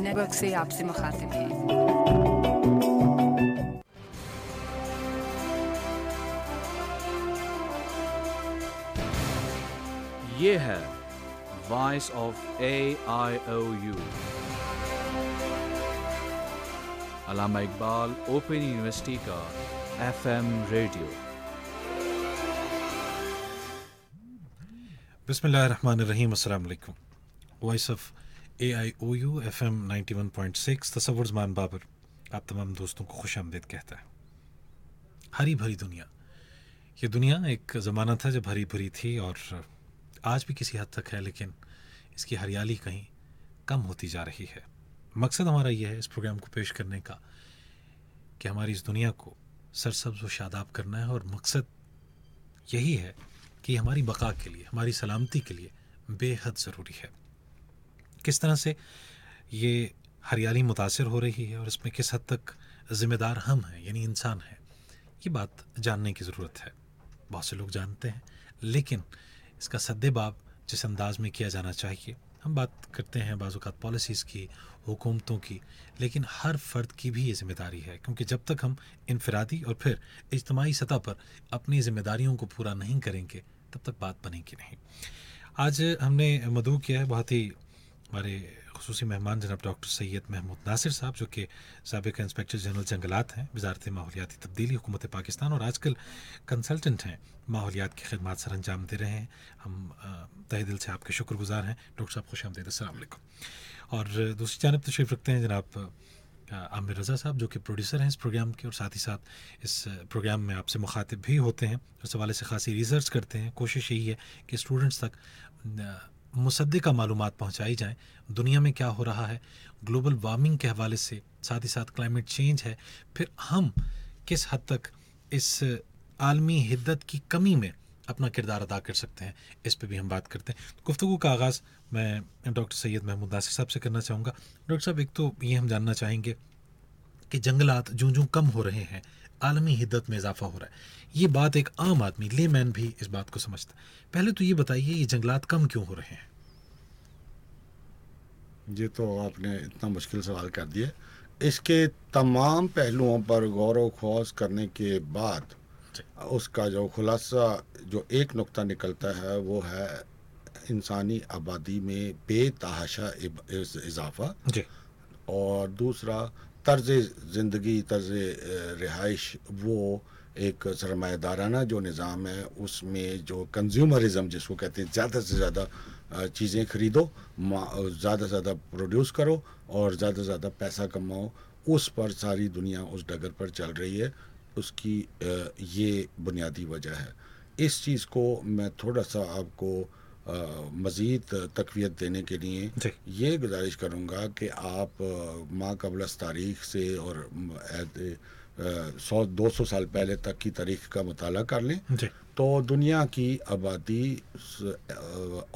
Network से आपसे मुखातिब हैं। ये है voice of A I O U Allama Iqbal open university का एफ़ एम रेडियो बिसमीम अल्लाम voice of A I O U F M ninety one point six Tasawur Zaman Babar आप तमाम दोस्तों को खुश आमदेद कहता है हरी भरी दुनिया ये दुनिया एक ज़माना था जब हरी भरी थी और आज भी किसी हद तक है लेकिन इसकी हरियाली कहीं कम होती जा रही है मकसद हमारा ये है इस प्रोग्राम को पेश करने का कि हमारी इस दुनिया को सरसब्ज व शादाब करना है और मकसद यही है कि हमारी बका के लिए हमारी सलामती के लिए बेहद ज़रूरी है किस तरह से ये हरियाली मुतासर हो रही है और इसमें किस हद तक ज़िम्मेदार हम हैं, यानी इंसान हैं, ये बात जानने की ज़रूरत है। बहुत से लोग जानते हैं, लेकिन इसका सद्देबाब जिस अंदाज में किया जाना चाहिए, हम बात करते हैं बाज़ात पॉलिसीज़ की, हुकूमतों की, लेकिन हर फ़र्द की भी ये ज़िम्मेदारी है, क्योंकि जब तक हम इनफरादी और फिर इज्तमाही सतह पर अपनी ज़िम्मेदारियों को पूरा नहीं करेंगे, तब तक बात बनेगी नहीं। आज हमने मदू किया है, बहुत ही हमारे खसूसी मेहमान जनाब डॉक्टर सैयद महमूद नासिर साहब, जो कि सबक इंस्पेक्टर जनरल जंगलात हैं, वजारत माहौलियाती तब्दीली, हुकूमत पाकिस्तान और आजकल कंसल्टेंट हैं, माहौलियात की खदमात सर अंजाम दे रहे हैं। हम तहे दिल से आपके शुक्रगुजार हैं। डॉक्टर साहब खुश आमदेद असल और दूसरी जानब तशरीफ़ रखते हैं जनाब आमिर रज़ा साहब, जो कि प्रोड्यूसर हैं इस प्रोग्राम के, और साथ ही साथ इस प्रोग्राम में आपसे मुखातिब भी होते हैं। उस हवाले से खासी रिसर्च करते हैं। कोशिश यही है कि स्टूडेंट्स तक मुसदा मालूम पहुँचाई जाएँ। दुनिया में क्या हो रहा है? ग्लोबल वार्मिंग के हवाले से साथ ही साथ क्लाइमेट चेंज है। फिर हम किस हद तक इस आलमी हिद्दत की कमी में अपना किरदार अदा कर सकते हैं? इस पर भी हम बात करते हैं। गुफ्तु का आगाज़ मैं डॉक्टर सैयद महमूद नासिर साहब से करना चाहूँगा। डॉक्टर साहब, एक तो ये हम जानना चाहेंगे कि जंगलात जो जो कम हो रहे हैं, आलमी हिद्दत में इजाफा हो रहा है। ये बात एक आम आदमी ले मैन भी इस बात को समझता है। पहले तो ये बताइए ये जंगलात कम क्यों हो रहे हैं? ये तो आपने इतना मुश्किल सवाल कर दिया। इसके तमाम पहलुओं पर गौर व खोज करने के बाद उसका जो खुलासा जो एक नुक्ता निकलता है वो है इंसानी आबादी में बेतहाशा इजाफा। और दूसरा तर्ज ज़िंदगी तर्ज रिहाइश वो एक सरमादाराना जो निज़ाम है उसमें जो कंज्यूमरिज़म जिसको कहते हैं ज़्यादा से ज़्यादा चीज़ें ख़रीदो ज़्यादा से ज़्यादा प्रोड्यूस करो और ज़्यादा से ज़्यादा पैसा कमाओ। उस पर सारी दुनिया उस डगर पर चल रही है। उसकी ये बुनियादी वजह है। इस चीज़ को मैं थोड़ा सा आपको मज़ीद तकवीत देने के लिए ये गुजारिश करूँगा कि आप माँ कबल तारीख से और सौ दो सौ साल पहले तक की तारीख का मताल कर लें। तो दुनिया की आबादी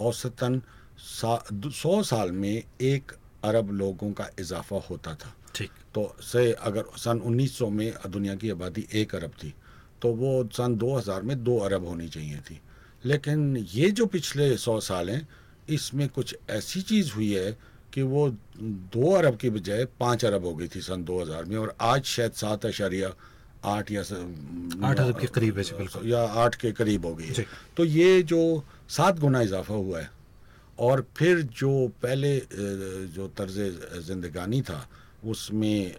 औसतन सौ साल में एक अरब लोगों का इजाफा होता था। ठीक। तो से अगर सन 1900 में दुनिया की आबादी एक अरब थी तो वो सन 2000 में दो अरब होनी चाहिए थी। लेकिन ये जो पिछले सौ साल हैं इसमें कुछ ऐसी चीज़ हुई है कि वो दो अरब की बजाय पाँच अरब हो गई थी सन 2000 में और आज शायद सात अशारिया आठ या आठ अरब के करीब है बिल्कुल। या आठ के करीब हो गई है। तो ये जो सात गुना इजाफा हुआ है और फिर जो पहले जो तर्ज जिंदगानी था उसमें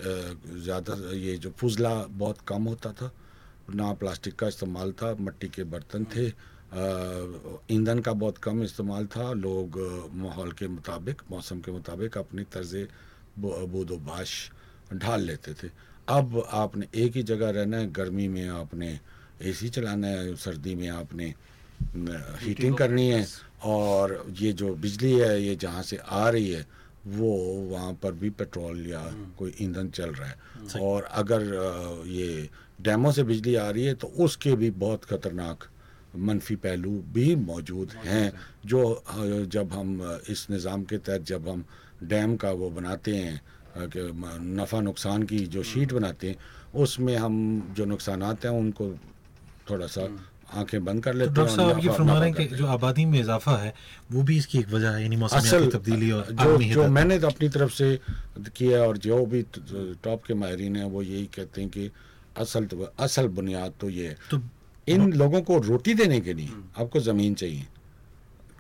ज़्यादा ये जो फुजला बहुत कम होता था ना प्लास्टिक का इस्तेमाल था मट्टी के बर्तन थे ईंधन का बहुत कम इस्तेमाल था। लोग माहौल के मुताबिक मौसम के मुताबिक अपनी तर्ज बोदोबाश ढाल लेते थे। अब आपने एक ही जगह रहना है गर्मी में आपने एसी चलाना है सर्दी में आपने हीटिंग करनी है और ये जो बिजली है ये जहाँ से आ रही है वो वहाँ पर भी पेट्रोल या हम्म। कोई ईंधन चल रहा है। और अगर ये डैमों से बिजली आ रही है तो उसके भी बहुत ख़तरनाक मनफी पहलू भी मौजूद हैं जो जब हम इस निज़ाम के तहत जब हम डैम का वो बनाते हैं कि नफ़ा नुकसान की जो शीट बनाते हैं उसमें हम जो नुकसान हैं उनको थोड़ा सा आँखें बंद कर तो लेते डॉक्टर हैं साहब ये फरमा रहे हैं कि जो आबादी में इजाफा है वो भी इसकी एक वजह है यानी असल तब्दीली और जो जो मैंने तो अपनी तरफ़ से किया और जो भी टॉप के माहरीन हैं वो यही कहते हैं कि असल तो असल बुनियाद तो ये है। तो इन लोगों को रोटी देने के लिए आपको ज़मीन चाहिए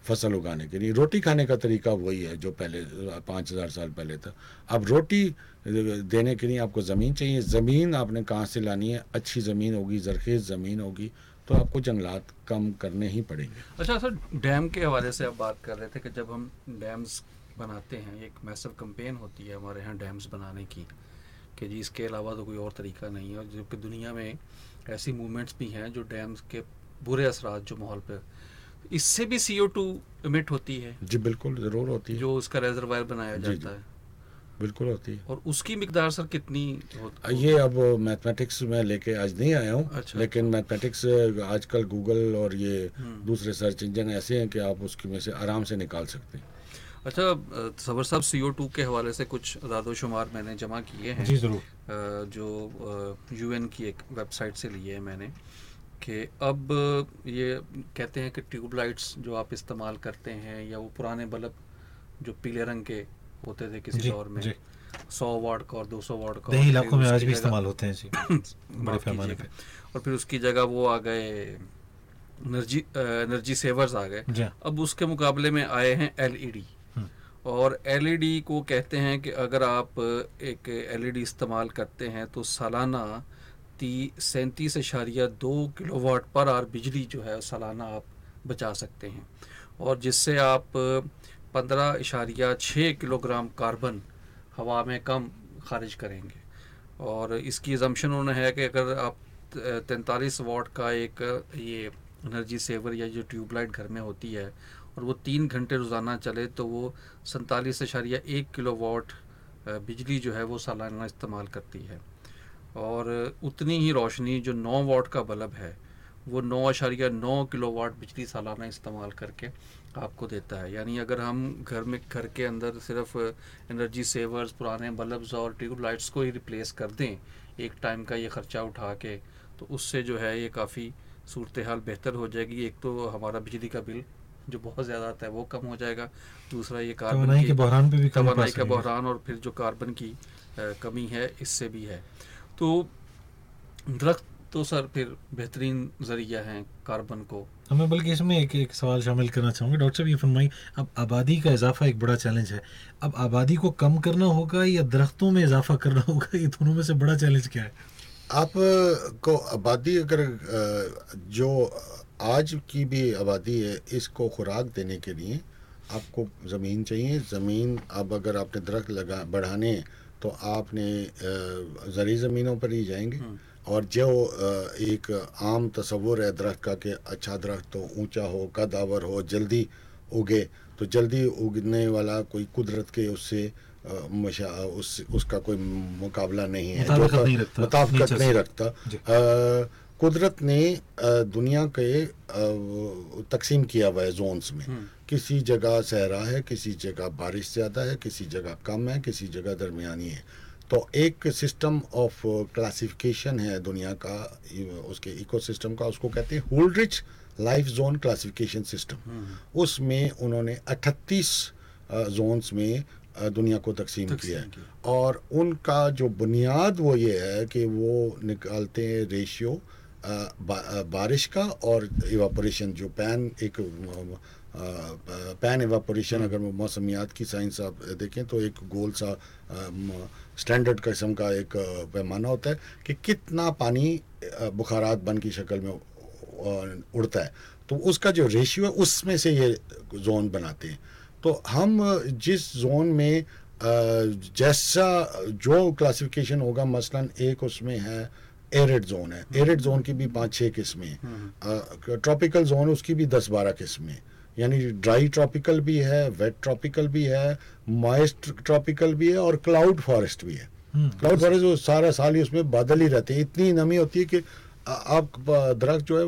फ़सल उगाने के लिए। रोटी खाने का तरीका वही है जो पहले पाँच हज़ार साल पहले था। अब रोटी देने के लिए आपको ज़मीन चाहिए। ज़मीन आपने कहाँ से लानी है? अच्छी ज़मीन होगी जरखेज़ ज़मीन होगी तो आपको जंगलात कम करने ही पड़ेंगे। अच्छा सर डैम के हवाले से आप बात कर रहे थे कि जब हम डैम्स बनाते हैं एक मैसिव कंपेन होती है हमारे यहाँ डैम्स बनाने की कि जी इसके अलावा तो कोई और तरीका नहीं है। और जबकि दुनिया में ऐसी मूवमेंट्स भी हैं जो डैम्स के बुरे असरा जो माहौल पे इससे भी सी ओ टू इमिट होती है। जी बिल्कुल ज़रूर होती है। जो उसका रेजरवायर बनाया जी, जाता जी। है। बिल्कुल होती है। और उसकी मिकदार सर कितनी होती ये अब मैथमेटिक्स में लेके आज नहीं आया हूँ अच्छा। लेकिन मैथमेटिक्स आजकल गूगल और ये हम्म। दूसरे सर्च इंजन ऐसे हैं कि आप उसकी में से आराम से निकाल सकते हैं। अच्छा सबर साहब सी ओ टू के हवाले से कुछ अदाद शुमार मैंने जमा किए हैं। जी ज़रूर। जो यूएन की एक वेबसाइट से लिए है मैंने कि अब ये कहते हैं कि ट्यूबलाइट्स जो आप इस्तेमाल करते हैं या वो पुराने बल्ब जो पीले रंग के होते थे किसी दौर में सौ वाट का और दो सौ वाट का दही इलाकों में आज भी इस्तेमाल होते हैं जी बड़े पैमाने। पे और फिर उसकी जगह वो आ गए एनर्जी एनर्जी सेवर्स आ गए। अब उसके मुकाबले में आए हैं एलईडी। और एलईडी को कहते हैं कि अगर आप एक एलईडी इस्तेमाल करते हैं तो सालाना ती सैंतीस अशारिया दो किलो वाट पर आर बिजली जो है, सालाना आप बचा सकते हैं। और जिससे आप पंद्रह इशारिया छः किलोग्राम कार्बन हवा में कम खारिज करेंगे। और इसकी जम्पशन उन्होंने है कि अगर आप तैंतालीस वाट का एक ये एनर्जी सेवर या जो ट्यूबलाइट घर में होती है और वो तीन घंटे रोज़ाना चले तो वो सैंतालीस अशारिया एक किलो वाट बिजली जो है वो सालाना इस्तेमाल करती है। और उतनी ही रोशनी जो नौ वाट का बल्ब है, वो नौ अशारिया नौ किलो वाट बिजली सालाना इस्तेमाल करके आपको देता है। यानी अगर हम घर में, घर के अंदर सिर्फ़ एनर्जी सेवर्स पुराने बल्ब्स और ट्यूब लाइट्स को ही रिप्लेस कर दें, एक टाइम का ये ख़र्चा उठा के तो उससे जो है ये काफ़ी सूरत हाल बेहतर हो जाएगी। एक तो हमारा बिजली का बिल जो बहुत ज़्यादा आता है वो कम हो जाएगा। दूसरा ये कार्बन के बहरान पे भी कम तवानाई का बहरान और फिर जो कार्बन की कमी है इससे भी है। तो दरख्त तो सर फिर बेहतरीन ज़रिया है कार्बन को। हमें बल्कि इसमें एक एक सवाल शामिल करना चाहूँगा। डॉक्टर साहब ये फरमाई अब आबादी का इजाफा एक बड़ा चैलेंज है। अब आबादी को कम करना होगा या दरख्तों में इजाफा करना होगा? ये दोनों में से बड़ा चैलेंज क्या है? आप को आबादी अगर जो आज की भी आबादी है इसको खुराक देने के लिए आपको ज़मीन चाहिए। ज़मीन अब अगर आपने दरख्त लगा बढ़ाने हैं, तो आपने ज़री ज़मीनों पर ही जाएँगे। और जो एक आम तस्वुर है दरख्त का कि अच्छा दरख्त हो ऊँचा हो कदावर हो जल्दी उगे तो जल्दी उगने वाला कोई कुदरत के उससे उस उसका कोई मुकाबला नहीं है। मुताबिकत नहीं रखता, कुदरत ने दुनिया के तकसीम किया हुआ है जोन्स में। किसी जगह सहरा है किसी जगह बारिश ज़्यादा है किसी जगह कम है किसी जगह दरमियानी है। तो एक सिस्टम ऑफ़ क्लासिफिकेशन है दुनिया का उसके इकोसिस्टम का उसको कहते हैं Holdridge life zone classification system उसमें उन्होंने 38 जोन्स में दुनिया को तकसीम तकसीम किया है। और उनका जो बुनियाद वो ये है कि वो निकालते हैं रेशियो बा, बारिश का और इवापोरेशन जो पैन एक पैन एवापोरेशन अगर मौसमियात की साइंस आप देखें तो एक गोल सा स्टैंडर्ड किस्म का एक पैमाना होता है कि कितना पानी बुखारात बन की शक्ल में उड़ता है। तो उसका जो रेशियो है उसमें से ये जोन बनाते हैं। तो हम जिस जोन में जैसा जो क्लासिफिकेशन होगा मसलन एक उसमें है एरिड जोन है। एरिड जोन की भी पाँच छः किस्में ट्रॉपिकल जोन उसकी भी दस बारह किस्में। यानी ड्राई ट्रॉपिकल भी है वेट ट्रॉपिकल भी है मॉइस्ट ट्रॉपिकल भी है और क्लाउड फॉरेस्ट भी है। क्लाउड फॉरेस्ट वो सारा साल ही उसमें बादल ही रहते हैं। इतनी नमी होती है कि आप दरख्त जो है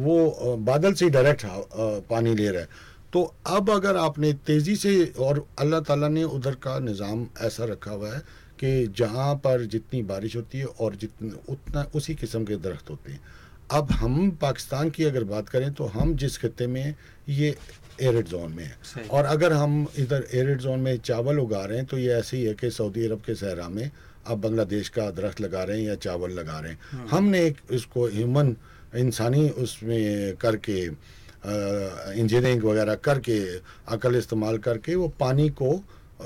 वो बादल से ही डायरेक्ट पानी ले रहा है। तो अब अगर आपने तेज़ी से और अल्लाह ताला ने उधर का निज़ाम ऐसा रखा हुआ है कि जहाँ पर जितनी बारिश होती है और जितने उतना उसी किस्म के दरख्त होते हैं। अब हम पाकिस्तान की अगर बात करें तो हम जिस खत्े में हैं, ये एरिड जोन में है। और अगर हम इधर एरिड जोन में चावल उगा रहे हैं तो ये ऐसे ही है कि सऊदी अरब के सहरा में अब बांग्लादेश का दरख्त लगा रहे हैं या चावल लगा रहे हैं। हमने एक इसको ह्यूमन इंसानी उसमें करके इंजीनियरिंग वगैरह करके अकल इस्तेमाल करके वो पानी को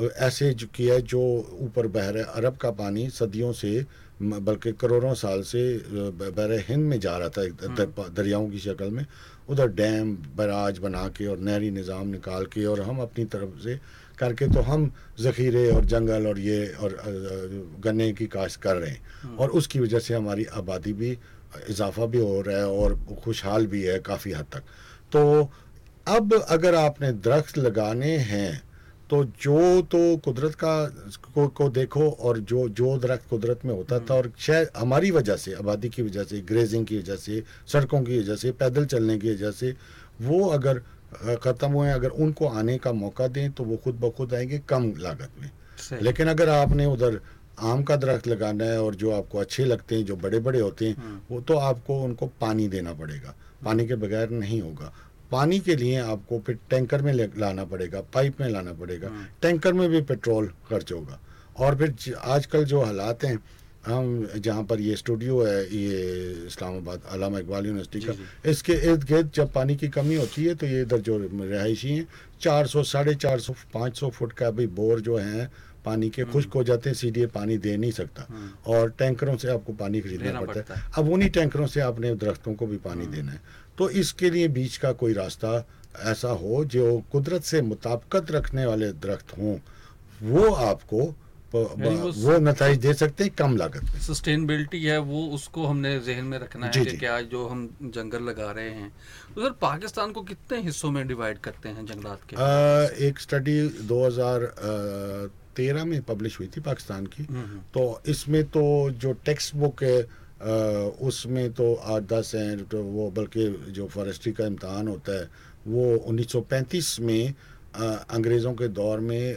ऐसे जो किया है जो ऊपर बह रहा है। अरब का पानी सदियों से बल्कि करोड़ों साल से बहरे हिंद में जा रहा था दर- दरियाओं की शक्ल में। उधर डैम, बराज बना के और नहरी निज़ाम निकाल के और हम अपनी तरफ़ से करके तो हम ज़ख़ीरे और जंगल और ये और गन्ने की काश्त कर रहे हैं। और उसकी वजह से हमारी आबादी भी, इजाफा भी हो रहा है और खुशहाल भी है काफ़ी हद तक। तो अब अगर आपने दरख्त लगाने हैं तो जो तो कुदरत का को, को देखो और जो जो दरख्त कुदरत में होता था और शायद हमारी वजह से आबादी की वजह से ग्रेजिंग की वजह से सड़कों की वजह से पैदल चलने की वजह से वो अगर ख़त्म हुए अगर उनको आने का मौका दें तो वो खुद ब खुद आएँगे कम लागत में। लेकिन अगर आपने उधर आम का दरख्त लगाना है और जो आपको अच्छे लगते हैं जो बड़े बड़े होते हैं वो तो आपको उनको पानी देना पड़ेगा। पानी के बगैर नहीं होगा। पानी के लिए आपको फिर टैंकर में लाना पड़ेगा पाइप में लाना पड़ेगा। टैंकर में भी पेट्रोल खर्च होगा। और फिर आजकल जो हालात हैं हम जहाँ पर ये स्टूडियो है ये इस्लामाबाद अलामा इकबाल यूनिवर्सिटी का इसके इर्द गिर्द जब पानी की कमी होती है तो ये इधर जो रहायशी हैं चार सौ साढ़े चार सौ पाँच सौ फुट का भी बोर जो है पानी के खुश्क हो जाते हैं सीधे पानी दे नहीं सकता। और टैंकरों से आपको पानी खरीदना पड़ता पड़ता है। अब उन्हीं टैंकरों से आपने दरख्तों को भी पानी देना है। तो इसके लिए बीच का कोई रास्ता ऐसा हो जो कुदरत से मुताबकत रखने वाले दरख्त हों वो आपको वो वो नतज दे सकते हैं कम लागत में सस्टेनेबिलिटी है वो उसको हमने जहन में रखना जी, है जी। कि जी। क्या जो हम जंगल लगा रहे हैं तो सर पाकिस्तान को कितने हिस्सों में डिवाइड करते हैं जंगलात के अ, एक स्टडी 2013 में पब्लिश हुई थी पाकिस्तान की हम्म, तो इसमें तो जो टेक्स्ट बुक है उसमें तो आठ दस हैं तो वो बल्कि जो फॉरेस्ट्री का इम्तहान होता है वो 1935 में अंग्रेज़ों के दौर में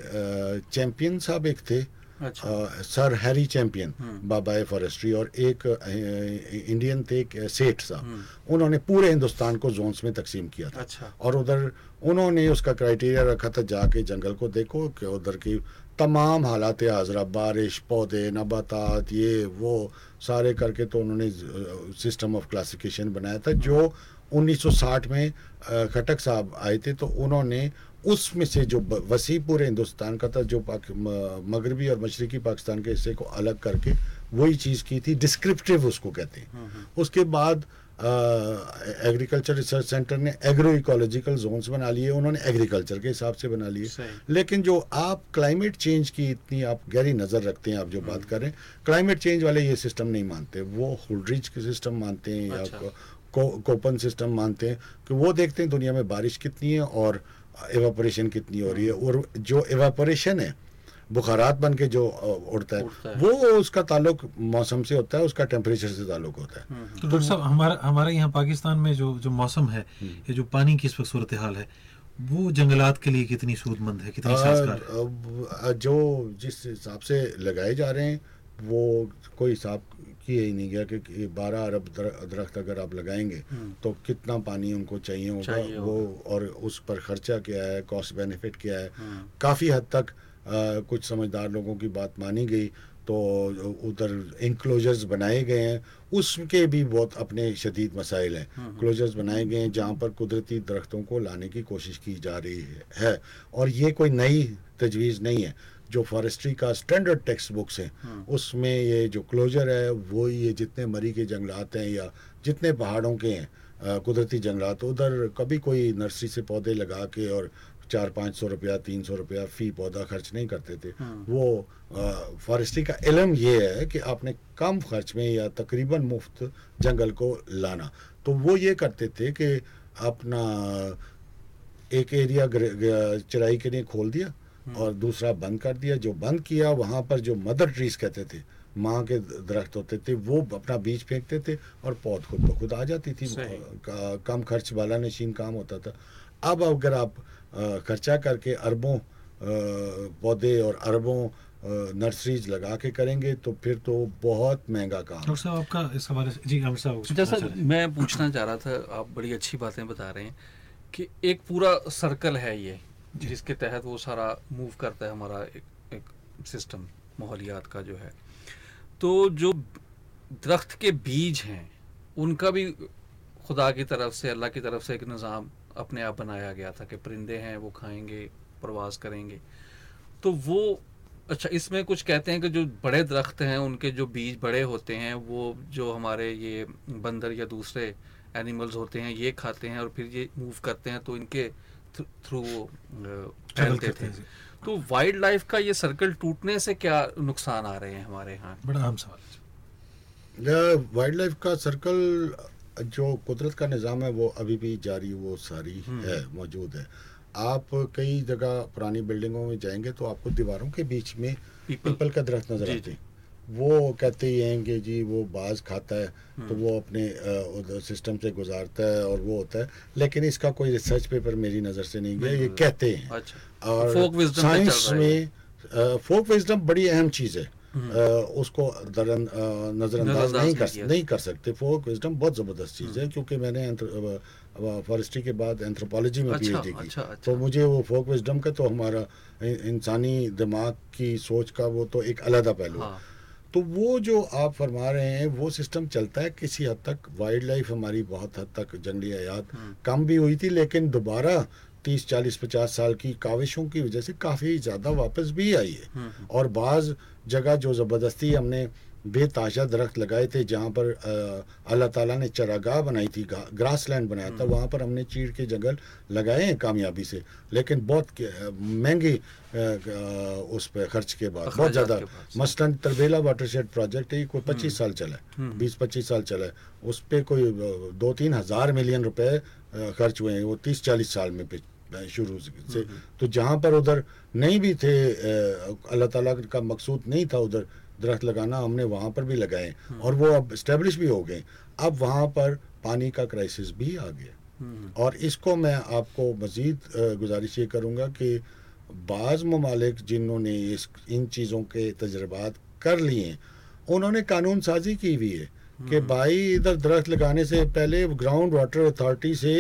चैम्पियन साहब एक थे। अच्छा। अ, सर हैरी चैंपियन बाबा फॉरेस्ट्री और एक इंडियन थे एक सेठ साहब। उन्होंने पूरे हिंदुस्तान को जोन्स में तकसीम किया था। अच्छा। और उधर उन्होंने उसका क्राइटेरिया रखा था जाके जंगल को देखो कि उधर की तमाम हालात हाजरा बारिश पौधे नबातात ये वो सारे करके तो उन्होंने सिस्टम ऑफ़ क्लासिफिकेशन बनाया था जो 1960 में खटक साहब आए थे तो उन्होंने उसमें से जो वसी पूरे हिंदुस्तान का था जो पाक, मगरबी और मशरकी पाकिस्तान के हिस्से को अलग करके वही चीज़ की थी डिस्क्रिप्टिव उसको कहते हैं। उसके बाद एग्रीकल्चर रिसर्च सेंटर ने एग्रो इकोलॉजिकल जोन्स बना लिए उन्होंने एग्रीकल्चर के हिसाब से बना लिए। लेकिन जो आप क्लाइमेट चेंज की इतनी आप गहरी नज़र रखते हैं आप जो बात कर रहे हैं क्लाइमेट चेंज वाले ये सिस्टम नहीं मानते। वो हुलड्रिज के सिस्टम मानते हैं या अच्छा। को, कोपन सिस्टम मानते हैं कि वो देखते हैं दुनिया में बारिश कितनी है और एवापोरेशन कितनी हो रही है। और जो एवापोरेशन है बुखारात बन के जो उड़ता उड़ता है है। वो उसका ताल्लुक मौसम से होता है उसका टेम्परेचर से ताल्लुक होता है। तो डॉक्टर साहब हमारा हमारे यहाँ पाकिस्तान में जो जो मौसम है ये जो पानी की इस वक्त सूरत हाल है वो जंगलात के लिए कितनी सूदमंद है कितनी साजगार है? आ, जो जिस हिसाब से लगाए जा रहे हैं वो कोई हिसाब किया ही नहीं गया कि बारह अरब दर- दरख्त अगर आप लगाएँगे तो कितना पानी उनको चाहिए होगा वो और उस पर खर्चा क्या है कॉस्ट बेनिफिट क्या है। काफ़ी हद तक कुछ समझदार लोगों की बात मानी गई तो उधर इंक्लोजर्स बनाए गए हैं। उसके भी बहुत अपने शदीद मसाइल हैं। क्लोजर्स बनाए गए हैं जहाँ पर कुदरती दरख्तों को लाने की कोशिश की जा रही है, है। और ये कोई नई तजवीज़ नहीं है। जो फॉरेस्ट्री का स्टैंडर्ड टेक्स्ट बुक्स हैं। उसमें ये जो क्लोजर है वो ये जितने मरी के जंगलात हैं या जितने पहाड़ों के हैं कुदरती जंगलात उधर कभी कोई नर्सरी से पौधे लगा के और चार पाँच सौ रुपया तीन सौ रुपया फ़ी पौधा खर्च नहीं करते थे। हाँ। वो फॉरेस्ट्री का इलम ये है कि आपने कम खर्च में या तकरीबन मुफ़्त जंगल को लाना। तो वो ये करते थे कि अपना एक एरिया चराई के लिए खोल दिया और दूसरा बंद कर दिया। जो बंद किया वहाँ पर जो मदर ट्रीज कहते थे माँ के दरख्त होते थे वो अपना बीज फेंकते थे और पौध खुद ब खुद आ जाती थी। कम खर्च वाला नशीन काम होता था। अब अगर आप खर्चा करके अरबों पौधे और अरबों नर्सरीज लगा के करेंगे तो फिर तो बहुत महँगा काम डॉक्टर साहब आपका इस से जी साहब जैसा? मैं पूछना चाह रहा था आप बड़ी अच्छी बातें बता रहे हैं कि एक पूरा सर्कल है ये जिसके तहत वो सारा मूव करता है हमारा एक, एक सिस्टम माहौलियात का जो है। तो जो दरख्त के बीज हैं उनका भी खुदा की तरफ़ से अल्लाह की तरफ़ से एक निज़ाम अपने आप बनाया गया था कि परिंदे हैं वो खाएँगे प्रवास करेंगे। तो वो अच्छा इसमें कुछ कहते हैं कि जो बड़े दरख्त हैं उनके जो बीज बड़े होते हैं वो जो हमारे ये बंदर या दूसरे एनिमल्स होते हैं ये खाते हैं और फिर ये मूव करते हैं तो इनके थ्रू वो फैलते थे। तो वाइल्ड लाइफ का ये सर्कल टूटने से क्या नुकसान आ रहे हैं हमारे यहाँ? बड़ा अहम सवाल वाइल्ड लाइफ का सर्कल जो कुदरत का निज़ाम है वो अभी भी जारी वो सारी हम्म। है मौजूद है। आप कई जगह पुरानी बिल्डिंगों में जाएँगे तो आपको दीवारों के बीच में पीपल। का दरख्त नज़र आते हैं। वो कहते ही हैं कि जी वो बाज खाता है तो हम्म। वो अपने सिस्टम से गुजारता है और वो होता है। लेकिन इसका कोई रिसर्च पेपर मेरी नज़र से नहीं गया ये कहते हैं। अच्छा। और साइंस में फोक विजडम बड़ी अहम चीज़ है। उसको नजरअंदाज नजरअंदाज नहीं नहीं कर नहीं कर सकते। फोक विजडम बहुत ज़बरदस्त चीज़ है क्योंकि मैंने फॉरेस्ट्री के बाद एंथ्रोपोलॉजी में अच्छा, पीएचडी की। अच्छा, अच्छा। तो मुझे वो फोक विजडम का तो हमारा इंसानी दिमाग की सोच का वो तो एक अलहदा पहलू हाँ। तो वो जो आप फरमा रहे हैं वो सिस्टम चलता है किसी हद तक। वाइल्ड लाइफ हमारी बहुत हद तक जंगली हयात हम्म। कम भी हुई थी लेकिन दोबारा तीस चालीस पचास साल की काविशों की वजह से काफ़ी ज़्यादा वापस भी आई है। हम्म, और बाज़ जगह जो ज़बरदस्ती हमने बेताशा दरख्त लगाए थे जहाँ पर अल्लाह ताला ने चरागाह बनाई थी ग्रास लैंड बनाया था वहाँ पर हमने चीड़ के जंगल लगाए हैं कामयाबी से। लेकिन बहुत महँगी उस पर खर्च के बाद बहुत ज़्यादा। मसलन तरबेला वाटरशेड प्रोजेक्ट है ये कोई पच्चीस साल चला है। हम्म। बीस पच्चीस साल चला है। उस पर कोई दो तीन हज़ार मिलियन रुपए खर्च हुए हैं वो तीस चालीस साल में शुरू से तो जहाँ पर उधर नहीं भी थे अल्लाह ताला का मकसूद नहीं था उधर दरख्त लगाना हमने वहाँ पर भी लगाए और वो अब इस्टेब्लिश भी हो गए। अब वहाँ पर पानी का क्राइसिस भी आ गया। हम्म, और इसको मैं आपको मज़ीद गुजारिश ये करूँगा कि बाज़ ममालिक जिन्होंने इस इन चीज़ों के तजर्बात कर लिए उन्होंने कानून साजी की हुई है कि हम्म। भाई इधर दरख्त लगाने से पहले ग्राउंड वाटर अथॉरिटी से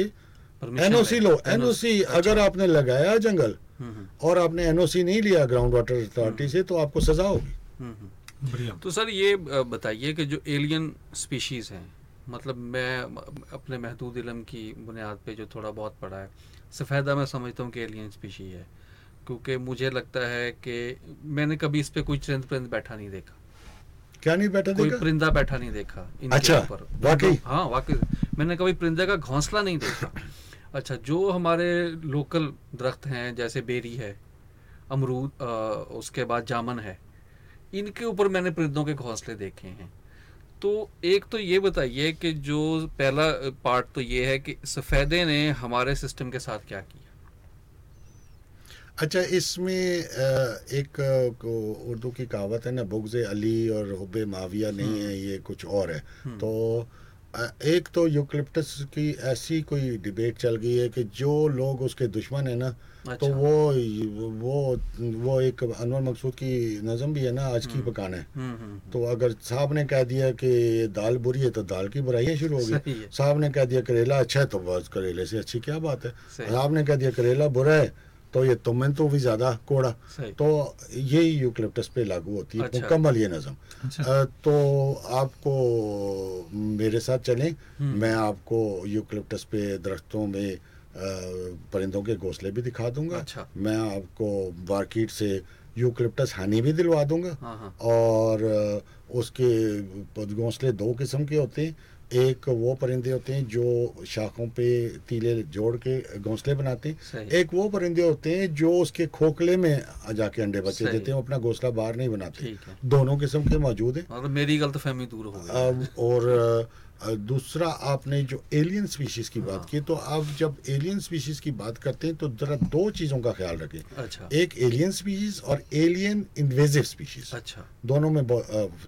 एनओसी लो एनओसी अच्छा। अगर आपने लगाया जंगल हम्म, हम्म, और आपने एनओसी नहीं लिया ग्राउंड वाटर अथॉरिटी से तो आपको सजा होगी। हम्म, तो सर ये बताइए कि जो एलियन स्पीशीज़ हैं मतलब मैं अपने महदूद इलम की बुनियाद पे जो थोड़ा बहुत पढ़ा है सफ़ेदा मैं समझता हूँ कि एलियन स्पीशी है क्योंकि मुझे लगता है कि मैंने कभी इस पे कोई चरिंद परिंद बैठा नहीं देखा। क्या नहीं बैठा कोई देखा? परिंदा बैठा नहीं देखा इनके अच्छा, ऊपर। वाकई? हाँ वाकई। मैंने कभी परिंदे का घोंसला नहीं देखा। अच्छा जो हमारे लोकल दरख्त हैं जैसे बेरी है अमरूद उसके बाद जामन है इनके ऊपर मैंने परिंदों के घोंसले देखे हैं। तो एक तो ये बताइए कि जो पहला पार्ट तो ये है कि सफ़ेदे ने हमारे सिस्टम के साथ क्या किया? अच्छा इसमें एक उर्दू की कहावत है ना बुग्ज अली और हुब माविया नहीं है ये कुछ और है। हम्म। तो एक तो यूकलिप्टस की ऐसी कोई डिबेट चल गई है कि जो लोग उसके दुश्मन है ना अच्छा। तो अच्छा वो वो वो एक अनवर मकसूद की नज़म भी है ना आज की हम्म। पकाना है हम्म, हम्म, हम्म। तो अगर साहब ने कह दिया कि दाल बुरी है तो दाल की बुराई शुरू हो गई साहब ने कह दिया करेला अच्छा है तो बस करेले से अच्छी क्या बात है साहब ने कह दिया करेला बुरा है तो ये तुम्हें तो भी ज़्यादा कोड़ा। तो यही यूकलिप्टस पे लागू होती है अच्छा। मुकम्मल ये नज़म अच्छा तो आपको मेरे साथ चलें हम्म। मैं आपको यूकलिप्टस पे दरख्तों में परिंदों के घोंसले भी दिखा दूँगा। अच्छा। मैं आपको मार्केट से यूकलिप्टस हनी भी दिलवा दूँगा। हाँ हाँ। और उसके घोंसले दो किस्म के होते हैं। एक वो परिंदे होते हैं जो शाखों पे तीले जोड़ के घोंसले बनाते हैं। एक वो परिंदे होते हैं जो उसके खोखले में जाके अंडे बच्चे देते हैं अपना घोंसला बाहर नहीं बनाते। दोनों किस्म के मौजूद हैं। मतलब मेरी गलत फहमी दूर हो गई। अब और दूसरा आपने जो एलियन स्पीशीज की बात हाँ। की तो आप जब एलियन स्पीशीज की बात करते हैं तो जरा दो चीज़ों का ख्याल रखें। अच्छा। एक एलियन स्पीशीज और एलियन इन्वेजिव स्पीशीज। अच्छा। दोनों में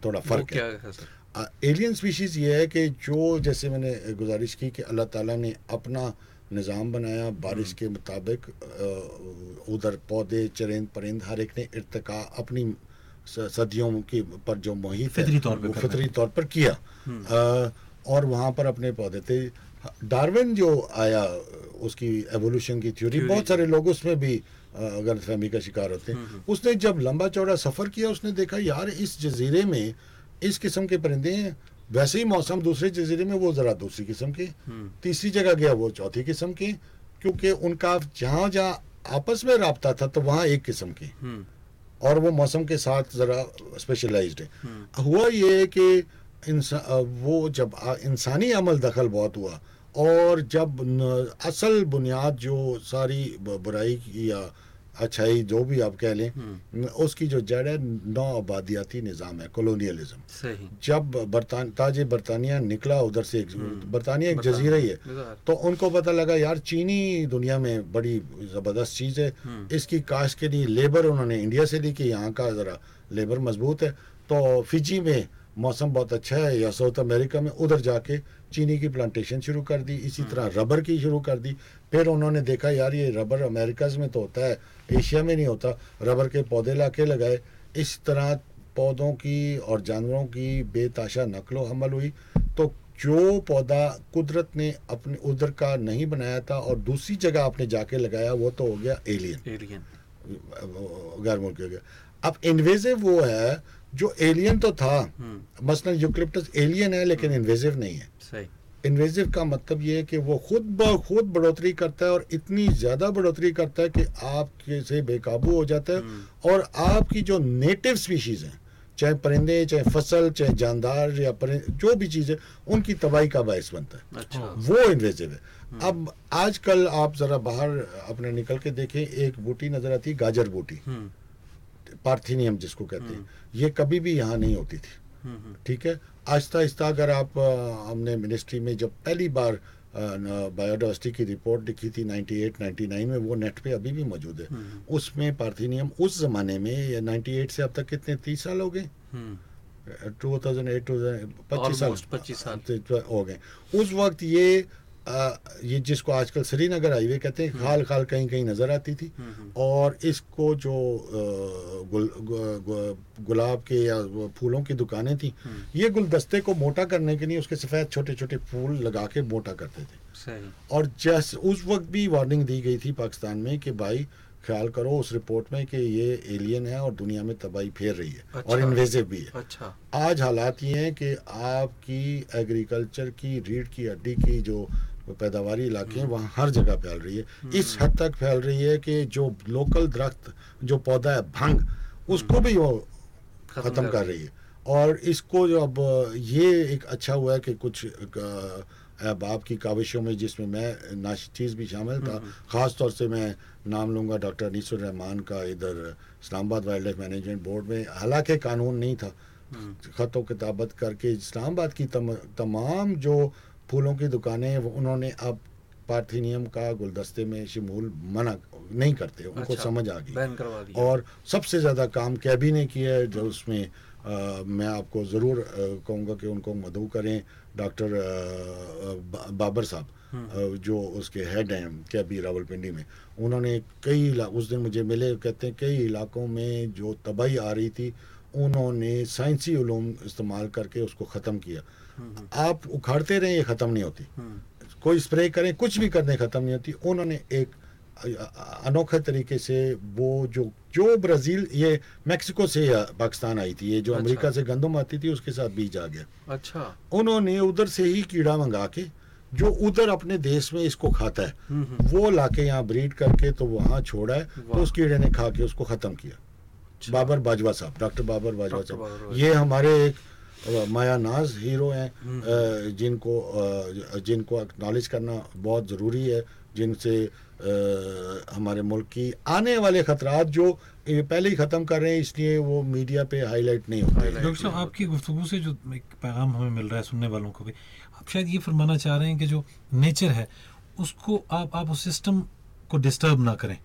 थोड़ा फ़र्क है। है? एलियन स्पीशीज ये है कि जो जैसे मैंने गुजारिश की कि अल्लाह ताला ने अपना निज़ाम बनाया बारिश के मुताबिक उधर पौधे चरिंद परिंद हर एक ने इर्तका अपनी सदियों की पर जो मुहित फितरी तौर पे वो कर रहे फितरी तौर पर किया। अ, और वहाँ पर अपने पौधे थे। डार्विन जो आया उसकी एवोल्यूशन की थ्योरी बहुत सारे लोग उसमें भी गलतफहमी का शिकार होते हैं। उसने जब लंबा चौड़ा सफ़र किया उसने देखा यार इस जजीरे में इस किस्म के परिंदे हैं। वैसे ही मौसम दूसरे जजीरे में वो ज़रा दूसरी किस्म के। तीसरी जगह गया वो चौथी किस्म के क्योंकि उनका जहाँ जहाँ आपस में रबता था तो वहाँ एक किस्म के। हम्म। और वो मौसम के साथ ज़रा स्पेशलाइज्ड है। हुआ ये कि वो जब इंसानी अमल दखल बहुत हुआ और जब असल बुनियाद जो सारी बुराई या अच्छाई जो भी आप कह लें उसकी जो जड़ है नौ आबादियाती निज़ाम है कॉलोनियलिज्म जब बरतान ताज बरतानिया निकला उधर से एक बरतानिया एक जजीरा ही है। तो उनको पता लगा यार चीनी दुनिया में बड़ी ज़बरदस्त चीज़ है। इसकी काश्त के लिए लेबर उन्होंने इंडिया से ली कि यहाँ का ज़रा लेबर मज़बूत है। तो फिजी में मौसम बहुत अच्छा है या साउथ अमेरिका में उधर जाके चीनी की प्लांटेशन शुरू कर दी इसी तरह रबर की शुरू कर दी। फिर उन्होंने देखा यार ये रबर अमेरिकाज में तो होता है एशिया में नहीं होता। रबर के पौधे ला के लगाए। इस तरह पौधों की और जानवरों की बेताशा नकलो हमल हुई। तो जो पौधा कुदरत ने अपने उधर का नहीं बनाया था और दूसरी जगह आपने जाके लगाया वो तो हो गया एलियन एलियन गैर मुल्क हो गया। अब इन्वेजिव वो है जो एलियन तो था। मसलन यूक्लिप्टस एलियन है लेकिन इन्वेजिव नहीं है। सही। इन्वेजिव का मतलब ये है कि वो खुद ब खुद बढ़ोतरी करता है और इतनी ज़्यादा बढ़ोतरी करता है कि आपके से बेकाबू हो जाता है और आपकी जो नेटिव स्पीशीज़ हैं चाहे परिंदे चाहे फ़सल चाहे जानदार या परिंदे जो भी चीज़ है उनकी तबाही का बायस बनता है। अच्छा। वो इन्वेजिव है। अब आजकल आप ज़रा बाहर अपने निकल के देखें एक बूटी नज़र आती है गाजर बूटी। हम्म। पार्थिनियम जिसको कहते हैं। ये कभी भी यहाँ नहीं होती थी। हम्म हम्म, ठीक है? आहिस्ता आहिस्ता अगर आप हमने मिनिस्ट्री में जब पहली बार बायोडावर्सिटी की रिपोर्ट लिखी थी 98 99 में वो नेट पे अभी भी मौजूद है। उसमें पार्थिनियम उस ज़माने में या 98 से अब तक कितने तीस साल हो गए? Two thousand eight two thousand पच्चीस साल। पच्चीस साल। तो हो गए। उस वक्त ये ये जिसको आजकल श्रीनगर हाईवे कहते हैं खाल खाल कहीं कहीं नज़र आती थी। और इसको जो गुल, गुलाब के या फूलों की दुकानें थी ये गुलदस्ते को मोटा करने के लिए उसके सफ़ेद छोटे छोटे फूल लगा के मोटा करते थे। सही। और जैस उस वक्त भी वार्निंग दी गई थी पाकिस्तान में कि भाई ख्याल करो उस रिपोर्ट में कि ये एलियन है और दुनिया में तबाही फेर रही है अच्छा, और। इन्वेजिव भी है। अच्छा। आज हालात ये हैं कि आपकी एग्रीकल्चर की रीढ़ की हड्डी की जो पैदावारी इलाके हैं वहाँ हर जगह फैल रही है। इस हद तक फैल रही है कि जो लोकल दरख्त जो पौधा है भंग उसको भी वो खत्म कर रही है। और इसको जो अब ये एक अच्छा हुआ है कि कुछ अहबाब की काविशों में जिसमें मैं नाचीज़ भी शामिल था ख़ास तौर से मैं नाम लूँगा डॉक्टर अनीसुर रहमान का इधर Islamabad wild life management board में हालाँकि कानून नहीं था। ख़तों किताबत करके इस्लामाबाद की तम, तमाम जो फूलों की दुकानें वो उन्होंने अब पार्थिनियम का गुलदस्ते में शमूल मना नहीं करते उनको अच्छा, समझ आ गई। और सबसे ज़्यादा काम कैबी ने किया है जो उसमें अ, मैं आपको ज़रूर कहूँगा कि उनको मधु करें डॉक्टर बा- बाबर साहब जो उसके हेड हैं कैबी रावलपिंडी में। उन्होंने कई उस दिन मुझे मिले कहते हैं कई इलाकों में जो तबाही आ रही थी उन्होंने साइंसी उलूम इस्तेमाल करके उसको ख़त्म किया। आप उखाड़ते रहें ये ख़त्म नहीं होती। कोई स्प्रे करें कुछ भी करने ख़त्म नहीं होती। उन्होंने एक अनोखे तरीके से वो जो जो ब्राज़ील ये मेक्सिको से पाकिस्तान आई थी ये जो अच्छा। अमेरिका से गंदम आती थी उसके साथ बीज आ गया। अच्छा। उन्होंने उधर से ही कीड़ा मंगा के जो उधर अपने देश में इसको खाता है हम्म, हम्म, वो लाके यहाँ ब्रीड करके तो वहाँ छोड़ा है तो उस कीड़े ने खा के उसको ख़त्म किया। अच्छा। बाबर बाजवा साहब डॉक्टर बाबर बाजवा साहब। ये हमारे एक माया नाज हीरो हैं हम्म। जिनको जिनको एक्नॉलेज करना बहुत ज़रूरी है जिनसे हमारे मुल्क की आने वाले खतरात जो पहले ही ख़त्म कर रहे हैं इसलिए वो मीडिया पे हाईलाइट नहीं होते। डॉक्टर साहब आपकी गुफ्तु से जो एक पैगाम हमें मिल रहा है सुनने वालों को भी आप शायद ये फरमाना चाह रहे हैं कि जो नेचर है उसको आप आप उस सिस्टम को डिस्टर्ब ना करें।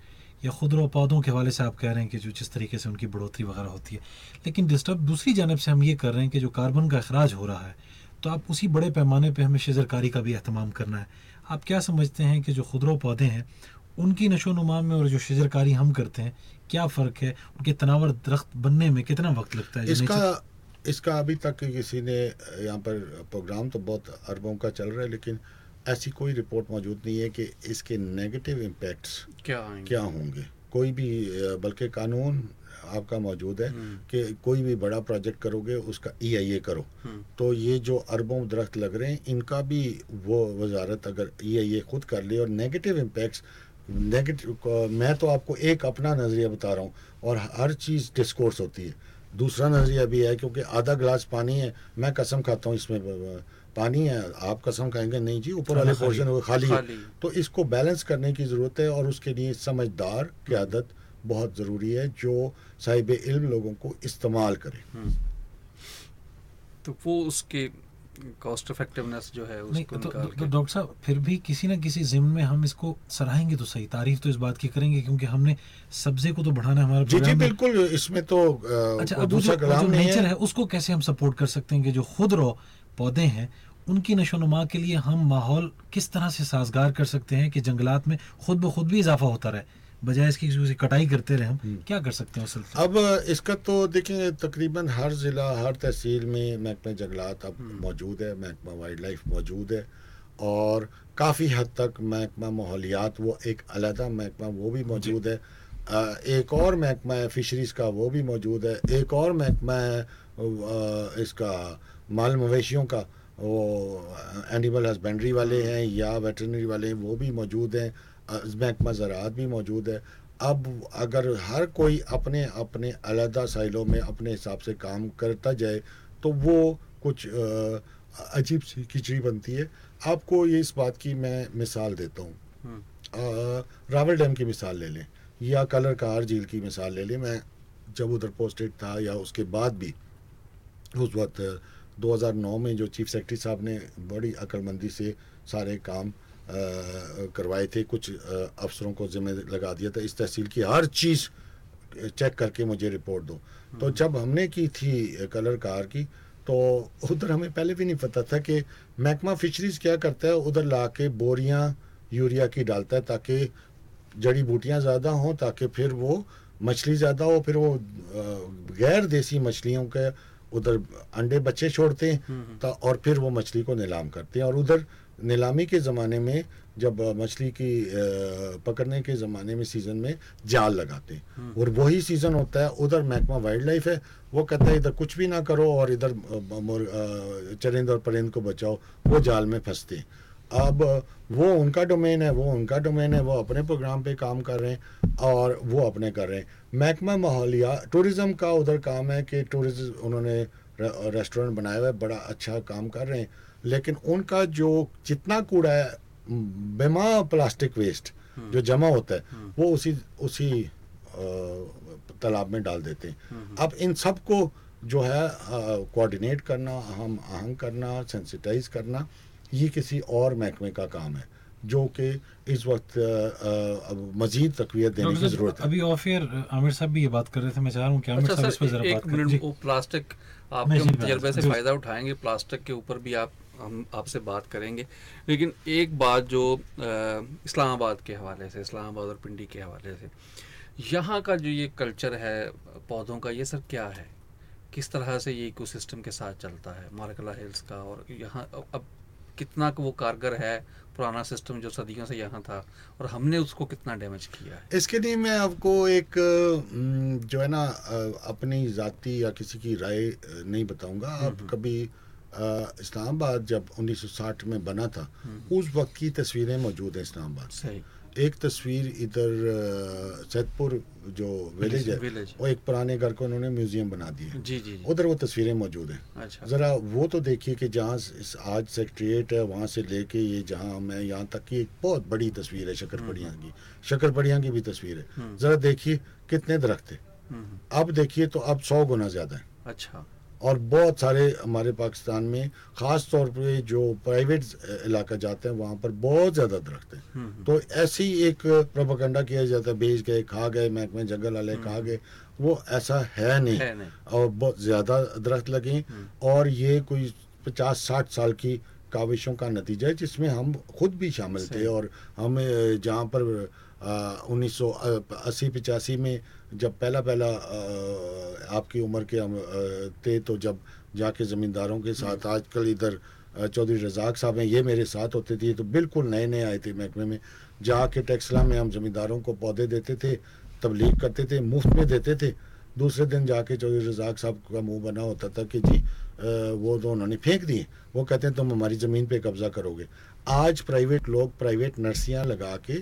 या खुदरो पौधों के हवाले से आप कह रहे हैं कि जो जिस तरीके से उनकी बढ़ोतरी वगैरह होती है। लेकिन डिस्टर्ब दूसरी जानब से हम ये कर रहे हैं कि जो कार्बन का अखराज हो रहा है तो आप उसी बड़े पैमाने पर हमें शजरकारी का भी अहतमाम करना है। आप क्या समझते हैं कि जो खुदरो पौधे हैं उनकी नशो नुमा में और जो शजरकारी हम करते हैं क्या फ़र्क है? उनके तनावर दरख्त बनने में कितना वक्त लगता है? इसका इसका अभी तक किसी ने यहाँ पर प्रोग्राम तो बहुत अरबों का चल रहा है लेकिन ऐसी कोई रिपोर्ट मौजूद नहीं है कि इसके नेगेटिव इम्पैक्ट्स क्या आएँगे? क्या होंगे? कोई भी बल्कि कानून आपका मौजूद है हम्म। कि कोई भी बड़ा प्रोजेक्ट करोगे उसका ई आई ए करो। हम्म, तो ये जो अरबों दरख्त लग रहे हैं इनका भी वो वजारत अगर ई आई ए खुद कर ले और नेगेटिव इम्पैक्ट्स नेगेटिव मैं तो आपको एक अपना नज़रिया बता रहा हूँ और हर चीज़ डिस्कोर्स होती है। दूसरा नज़रिया भी है क्योंकि आधा गिलास पानी है मैं कसम खाता हूँ इसमें पानी है आप कसम खाएँगे नहीं जी ऊपर वाले है। पोर्शन वो खाली है। तो इसको बैलेंस करने की ज़रूरत है और उसके लिए समझदार क्यादत बहुत ज़रूरी है जो साहिब इल्म लोगों को इस्तेमाल करे। हम्म। तो वो उसके कॉस्ट इफेक्टिवनेस जो है उसको तो, निकाल तो डॉक्टर साहब फिर भी किसी ना किसी जिम में हम इसको सराहेंगे तो सही। तारीफ़ तो इस बात की करेंगे क्योंकि हमने सब्जे को तो बढ़ाना हमारा जी जी बिल्कुल इसमें तो अ, अच्छा अब दूसरा जो, जो नेचर है। है उसको कैसे हम सपोर्ट कर सकते हैं कि जो खुद रो पौधे हैं उनकी नशोनुमा के लिए हम माहौल किस तरह से साजगार कर सकते हैं कि जंगलात में खुद ब खुद भी इजाफा होता रहे? बजाय इसकी किसी से कटाई करते रहे हम क्या कर सकते हैं उस अब इसका तो देखें तकरीबन हर ज़िला हर तहसील में महकमा जंगलात अब मौजूद है महकमा वाइल्ड लाइफ मौजूद है और काफ़ी हद तक महकमा माहौलियात वो एक अलहदा महकमा वो भी मौजूद है। एक और महकमा है फिशरीज़ का वो भी मौजूद है एक और महकमा है इसका माल मवेशियों का वो एनिमल हस्बेंड्री वाले हैं या वेटरनरी वाले हैं वो भी मौजूद हैं। महकमा ज़रात भी मौजूद है। अब अगर हर कोई अपने अपने अलहदा साइलों में अपने हिसाब से काम करता जाए तो वो कुछ अजीब सी खिचड़ी बनती है। आपको ये इस बात की मैं मिसाल देता हूँ। हम्म, रावल डैम की मिसाल ले लें या कलर कार झील की मिसाल ले लें। मैं जब उधर पोस्टेड था या उसके बाद भी उस वक्त 2009 में जो चीफ सेक्रेटरी साहब ने बड़ी अक्लमंदी से सारे काम करवाए थे कुछ अफसरों को जिम्मे लगा दिया था। इस तहसील की हर चीज़ चेक करके मुझे रिपोर्ट दो। तो जब हमने की थी कलर कार की तो उधर हमें पहले भी नहीं पता था कि महकमा फिशरीज क्या करता है उधर ला के बोरियाँ यूरिया की डालता है ताकि जड़ी बूटियाँ ज़्यादा हों ताकि फिर वो मछली ज़्यादा हो फिर वो गैर देसी मछलियों के उधर अंडे बच्चे छोड़ते हैं तो और फिर वो मछली को नीलाम करते हैं। और उधर नीलामी के ज़माने में जब मछली की पकड़ने के ज़माने में सीज़न में जाल लगाते हैं। और वही सीज़न होता है उधर महकमा वाइल्ड लाइफ है वो कहता है इधर कुछ भी ना करो और इधर चरिंद और परिंद को बचाओ। वो जाल में फंसते हैं। अब वो उनका डोमेन है वो उनका डोमेन है वो अपने प्रोग्राम पे काम कर रहे हैं और वो अपने कर रहे हैं। महकमा माहौलिया टूरिज़्म का उधर काम है कि टूरिज़्म उन्होंने रेस्टोरेंट बनाया हुआ है बड़ा अच्छा काम कर रहे हैं। लेकिन उनका जो जितना कूड़ा है बेमा प्लास्टिक वेस्ट जो जमा होता है वो उसी उसी तालाब में डाल देते हैं। अब इन सबको जो है कोऑर्डिनेट करना अहम आहंग करना सेंसिटाइज करना ये किसी और महकमे का काम है जो कि इस वक्त मजीद तकवीत देने की ज़रूरत है। अभी ऑफ़ एयर आमिर साहब भी ये बात कर रहे थे मैं चाह रहा हूँ कि आमिर अच्छा साहब इस पर सर जरा एक बात करें। मिनट जी। वो प्लास्टिक आपके तजर्बे से। फ़ायदा उठाएँगे प्लास्टिक के ऊपर भी आप हम आपसे बात करेंगे। लेकिन एक बात जो इस्लामाबाद के हवाले से इस्लामाबाद और पिंडी के हवाले से यहाँ का जो ये कल्चर है पौधों का ये सर क्या है? किस तरह से ये इकोसिस्टम के साथ चलता है? मारकला हिल्स का और यहाँ अब कितना वो कारगर है पुराना सिस्टम जो सदियों से यहाँ था और हमने उसको कितना डैमेज किया है? इसके लिए मैं आपको एक जो है ना अपनी जाति या किसी की राय नहीं बताऊँगा। आप कभी अ, इस्लामाबाद जब 1960 में बना था उस वक्त की तस्वीरें मौजूद हैं इस्लामाबाद सही। एक तस्वीर इधर सैदपुर जो विलेज है विलेज वो एक पुराने घर को उन्होंने म्यूज़ियम बना दिया है। जी जी उधर वो तस्वीरें मौजूद हैं। अच्छा। ज़रा वो तो देखिए कि जहाँ आज सेक्रेटरीट है वहाँ से लेके ये जहाँ मैं यहाँ तक की एक बहुत बड़ी तस्वीर है शक्करपड़ियाँ की। शक्करपड़ियाँ की भी तस्वीर है। ज़रा देखिए कितने दरख्त हम्म, अब देखिए तो अब सौ गुना ज़्यादा है। अच्छा। और बहुत सारे हमारे पाकिस्तान में ख़ास तौर पे जो प्राइवेट इलाका जाते हैं वहाँ पर बहुत ज़्यादा दरख्त हैं। हम्म, तो ऐसी एक प्रोपागंडा किया जाता है बेच गए खा गए महकमे जंगल वाले खा गए वो ऐसा है नहीं। है नहीं। और बहुत ज़्यादा दरख्त लगे और ये कोई पचास साठ साल की काविशों का नतीजा है जिसमें हम खुद भी शामिल थे और हम जहाँ पर उन्नीस सौ अस्सी पचासी में जब पहला पहला आपकी उम्र के हम थे तो जब जाके ज़मींदारों के साथ आजकल इधर चौधरी रजाक साहब हैं ये मेरे साथ होते थे तो बिल्कुल नए नए आए थे महकमे में। जाके टेक्सला में हम ज़मींदारों को पौधे देते थे तबलीग करते थे मुफ़्त में देते थे। दूसरे दिन जाके चौधरी रजाक साहब का मुँह बना होता था कि जी वो तो उन्होंने फेंक दिए वो कहते हैं तुम हमारी ज़मीन पे कब्ज़ा करोगे। आज प्राइवेट लोग प्राइवेट नर्सियाँ लगा के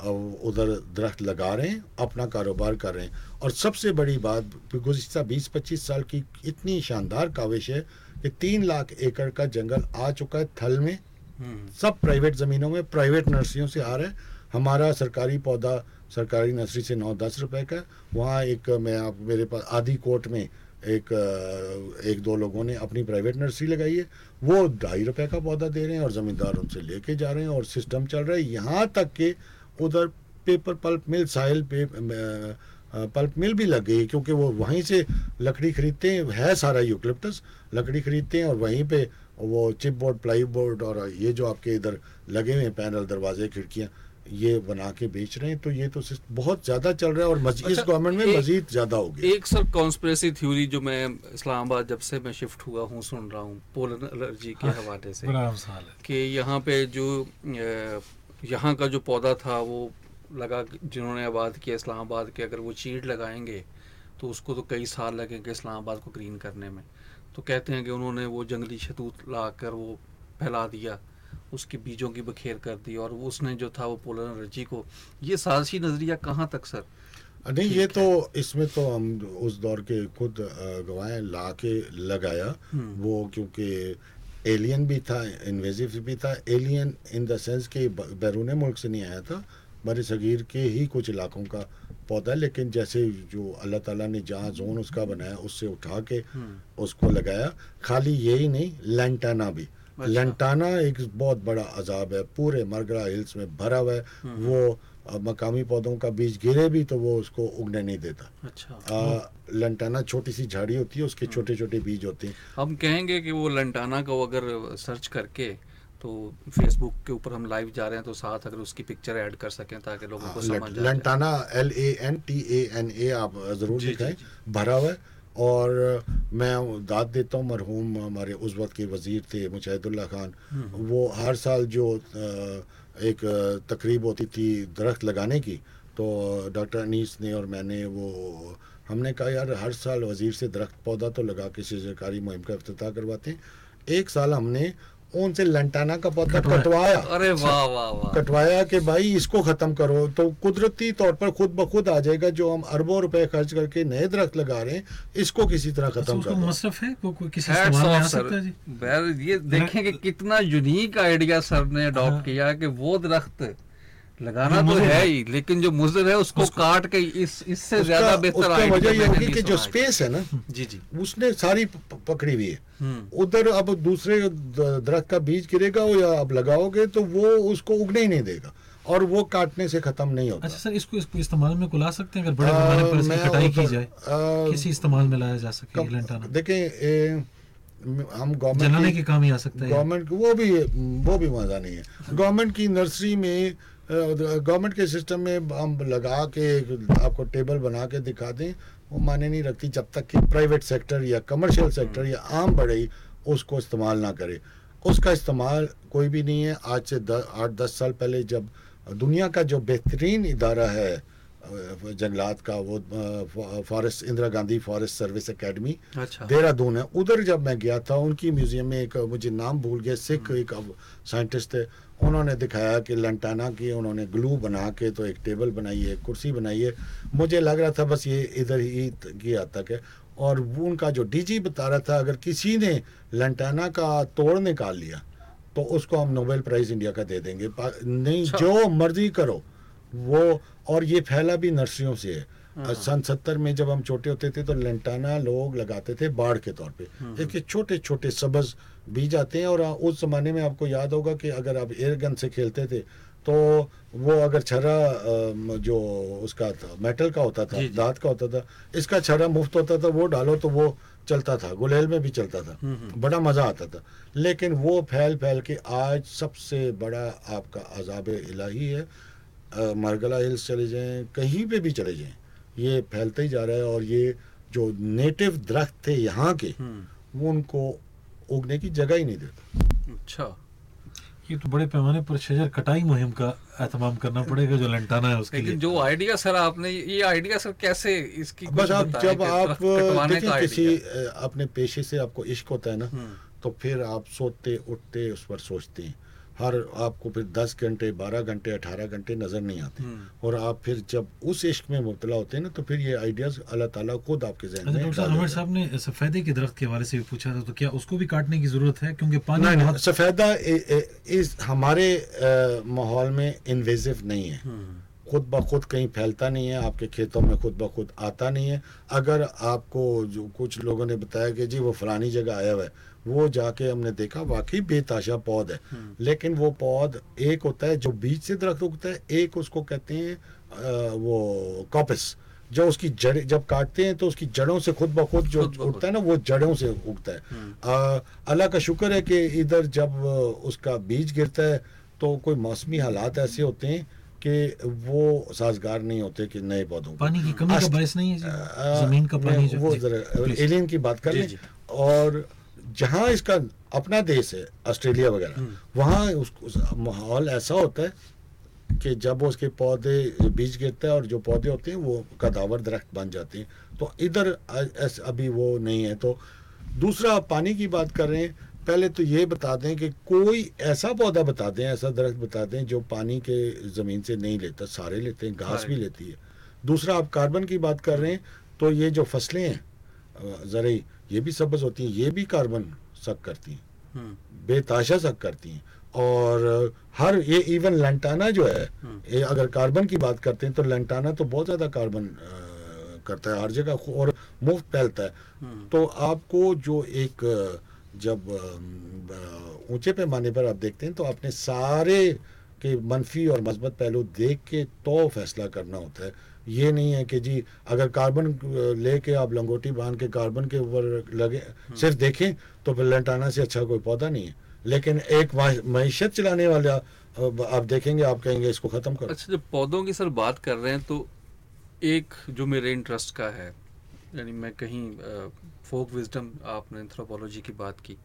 उधर दरख्त लगा रहे हैं अपना कारोबार कर रहे हैं। और सबसे बड़ी बात गुजशत बीस पच्चीस साल की इतनी शानदार काविश है कि तीन लाख एकड़ का जंगल आ चुका है थल में। हम्म, सब प्राइवेट ज़मीनों में प्राइवेट नर्सरियों से आ रहा है। हमारा सरकारी पौधा सरकारी नर्सरी से नौ दस रुपए का वहाँ एक मैं आप मेरे पास आदि कोट में एक एक दो लोगों ने अपनी प्राइवेट नर्सरी लगाई है। वो ढाई रुपए का पौधा दे रहे हैं और ज़मींदार उनसे लेके जा रहे हैं और सिस्टम चल रहा है। यहाँ तक कि उधर पेपर पल्प मिल साहिल पे पल्प मिल भी लग गई क्योंकि वो वहीं से लकड़ी खरीदते हैं है सारा यूकलिप्टस लकड़ी खरीदते हैं और वहीं पे वो चिप बोर्ड प्लाई बोर्ड और ये जो आपके इधर लगे हुए हैं पैनल दरवाजे खिड़कियाँ ये बना के बेच रहे हैं तो ये तो बहुत ज़्यादा चल रहा है और मज, इस अच्छा, गवर्नमेंट में मजीद ज़्यादा होगी एक सर कॉन्स्पिरेसी थ्योरी जो मैं इस्लामाबाद जब से मैं शिफ्ट हुआ हूँ सुन रहा हूँ पोलन एलर्जी के हाँ, हवाले से है। कि यहाँ पे जो यहाँ का जो पौधा था वो लगा जिन्होंने आबाद किया इस्लामाबाद के अगर वो चीड़ लगाएँगे तो उसको तो कई साल लगेंगे इस्लामाबाद को ग्रीन करने में। तो कहते हैं कि उन्होंने वो जंगली शतूत ला कर वो फैला दिया उसकी बीजों की बखेर कर दी और उसने जो था वो पोलर एलर्जी को ये साजिशी नज़रिया कहाँ तक सर? नहीं ये तो इसमें तो हम उस दौर के खुद गवाह ला के लगाया हम्म। वो क्योंकि एलियन भी था इन्वेजिव भी था एलियन इन द सेंस कि बैरून मुल्क से नहीं आया था बर सग़ीर के ही कुछ इलाकों का पौधा है, लेकिन जैसे जो अल्लाह ताला ने जहाँ जोन उसका बनाया उससे उठा के हम्म। उसको लगाया खाली यही नहीं लेंटाना भी अच्छा। लेंटाना एक बहुत बड़ा अजाब है पूरे मरगरा हिल्स में भरा हुआ है हम्म। वो अ, मकामी पौधों का बीज गिरे भी तो वो उसको उगने नहीं देता। अच्छा। आ, लंटाना छोटी सी झाड़ी होती है उसके छोटे छोटे बीज होते हैं। हम कहेंगे कि वो लंटाना को अगर सर्च करके तो फेसबुक के ऊपर हम लाइव जा रहे हैं तो साथ अगर उसकी पिक्चर ऐड कर सकें ताकि लोगों को हाँ, समझ जाए। Lantana L A N T A N A आप ज़रूर जी। भरा हुआ है। और मैं दाद देता हूँ मरहूम हमारे उस वक्त के वज़ीर थे मुजाहिदुल्ला खान। हम्म। वो हर साल जो अ, एक तकरीब होती थी दरख्त लगाने की तो डॉक्टर अनीस ने और मैंने वो, हमने कहा, यार, हर साल वज़ीर से दरख्त पौधा तो लगा के सरकारी मुहिम का अफ्ताह करवाते हैं। एक साल हमने उनसे लंटाना का पौधा कटवाया। अरे वाह वाह वाह। कटवाया कि भाई इसको ख़त्म करो। तो कुदरती तौर पर खुद ब खुद आ जाएगा जो हम अरबों रुपए खर्च करके नए दरख्त लगा रहे हैं इसको किसी तरह अच्छा, ख़त्म करो मसरफ है? वो कोई किसी इस्तेमाल में आ सकता है सर जी? ये देखें कि कितना यूनिक आइडिया सर ने अडोप्ट अडॉप्ट किया कि वो दरख्त लगाना तो है है। लेकिन जो मुजर है उसको काट के इस इससे ज़्यादा बेहतर उसका वजह ये होगी कि जो है। स्पेस है ना जी जी। उसने सारी पकड़ी हुई है। हम्म। उधर अब दूसरे दरख्त का बीज गिरेगा या अब लगाओगे तो वो उसको उगने ही नहीं देगा और वो काटने से खत्म नहीं होता। अच्छा सर इसको इसको इस्तेमाल में को ला सकते हैं? अगर बड़े पैमाने पर इसकी कटाई की जाए किसी इस्तेमाल में लाया जा सके लंटाना देखें ए, हम गवर्नमेंट के काम ही आ सकता है। गवर्नमेंट वो भी वो भी मज़ा नहीं है। गवर्नमेंट की नर्सरी में गवर्नमेंट के सिस्टम में हम लगा के आपको टेबल बना के दिखा दें वो माने नहीं रखती जब तक कि प्राइवेट सेक्टर या कमर्शियल सेक्टर या आम बढ़ई उसको इस्तेमाल ना करे। उसका इस्तेमाल कोई भी नहीं है। आज से द- आठ दस साल पहले जब दुनिया का जो बेहतरीन इदारा है जंगलात का वो forest Indira Gandhi forest service academy अच्छा। देहरादून है। उधर जब मैं गया था उनकी म्यूज़ियम में एक मुझे नाम भूल गया सिख एक साइंटिस्ट थे उन्होंने दिखाया कि लंटाना की उन्होंने ग्लू बना के तो एक टेबल बनाई है कुर्सी बनाई है। मुझे लग रहा था बस ये इधर ही की हद तक है। और वो उनका जो डीजी बता रहा था अगर किसी ने लंटाना का तोड़ निकाल लिया तो उसको हम नोबेल प्राइज़ इंडिया का दे देंगे। नहीं अच्छा। जो मर्ज़ी करो वो और ये फैला भी नर्सरियों से है। सन सत्तर में जब हम छोटे होते थे तो लंटाना लोग लगाते थे बाढ़ के तौर पे। एक एक छोटे छोटे सब्ज बीज आते हैं और उस ज़माने में आपको याद होगा कि अगर आप एयर गन से खेलते थे तो वो अगर छर्रा अम, जो उसका था मेटल का होता था। दांत का होता था इसका छर्रा मुफ़्त होता था वो डालो तो वो चलता था गुलेल में भी चलता था। बड़ा मज़ा आता था। लेकिन वो फैल फैल के आज सबसे बड़ा आपका अजाब इलाही है मरगला हिल्स चले जाएँ कहीं पे भी चले जाएँ ये फैलता ही जा रहा है और ये जो नेटिव दरख्त थे यहाँ के हम्म। वो उनको उगने की जगह ही नहीं देता। अच्छा। ये तो बड़े पैमाने पर शजर कटाई मुहिम का एहतमाम करना पड़ेगा जो लंटाना है उसके लिए। जो आइडिया सर आपने ये आइडिया सर कैसे इसकी बस आप जब आप देखिए किसी अपने पेशे से आपको इश्क होता है ना हम्म, तो फिर आप सोते उठते उस पर सोचते हैं। हर आपको फिर दस घंटे बारह घंटे अठारह घंटे नज़र नहीं आते। हम्म। और आप फिर जब उस इश्क में मुबतला होते हैं ना तो फिर ये आइडियाज़ अल्लाह ताला खुद आपके जहन अच्छा में डॉक्टर साहब ने सफेदे के दरख्त के हवाले से भी पूछा था तो क्या उसको भी काटने की ज़रूरत है? क्योंकि पानी नहीं नहीं सफ़ेदा इस हमारे माहौल में इन्वेजिव नहीं है। हम्म, खुद ब खुद कहीं फैलता नहीं है आपके खेतों में खुद ब खुद आता नहीं है। अगर आपको जो कुछ लोगों ने बताया कि जी वो फलानी जगह आया हुआ है वो जाके हमने देखा वाकई बेताशा पौध है। हम्म। लेकिन वो पौध एक होता है जो बीज से दरख्त उगता है एक उसको कहते हैं वो कॉपस जो उसकी जड़ जब काटते हैं तो उसकी जड़ों से खुद ब खुद जो उगता है ना वो जड़ों से उगता है। हम्म। अल्लाह का शुक्र है कि इधर जब उसका बीज गिरता है तो कोई मौसमी हालात ऐसे होते हैं कि वो साजगार नहीं होते कि नए पौधों पानी की कमी का बायस नहीं है ज़मीन का पानी वो जरा एलियन की बात कर लें और जहाँ इसका अपना देश है ऑस्ट्रेलिया वगैरह हम्म। वहाँ उस, उस माहौल ऐसा होता है कि जब उसके पौधे बीज गिरता है और जो पौधे होते हैं वो कदावर दरख्त बन जाते हैं। तो इधर अभी वो नहीं है। तो दूसरा आप पानी की बात कर रहे हैं पहले तो ये बता दें कि कोई ऐसा पौधा बता दें ऐसा दरख्त बता दें जो पानी के ज़मीन से नहीं लेता सारे लेते हैं घास भी लेती है। दूसरा आप कार्बन की बात कर रहे हैं तो ये जो फ़सलें हैं ज़रूरी ये भी सब्ज होती हैं ये भी कार्बन सक करती हैं। हम्म, बेताशा सक करती हैं। और हर ये इवन लंटाना जो है हम्म। ये अगर कार्बन की बात करते हैं तो लंटाना तो बहुत ज़्यादा कार्बन अ, करता है हर जगह और मुफ़्त फैलता है। हम्म, तो आपको जो एक जब ऊँचे पैमाने पर आप देखते हैं तो आपने सारे के मनफी और मस्बत पहलू देख के तो फैसला करना होता है। ये नहीं है कि जी अगर कार्बन लेके आप लंगोटी बाँध के कार्बन के ऊपर लगे सिर्फ़ देखें तो फिर लंटाना से अच्छा कोई पौधा नहीं है। लेकिन एक मीशत चलाने वाला आप देखेंगे आप कहेंगे इसको ख़त्म करो। अच्छा जब पौधों की सर बात कर रहे हैं तो एक जो मेरे इंटरेस्ट का है यानी मैं कहीं फोक विजडम आपने एंथ्रोपोलॉजी की बात की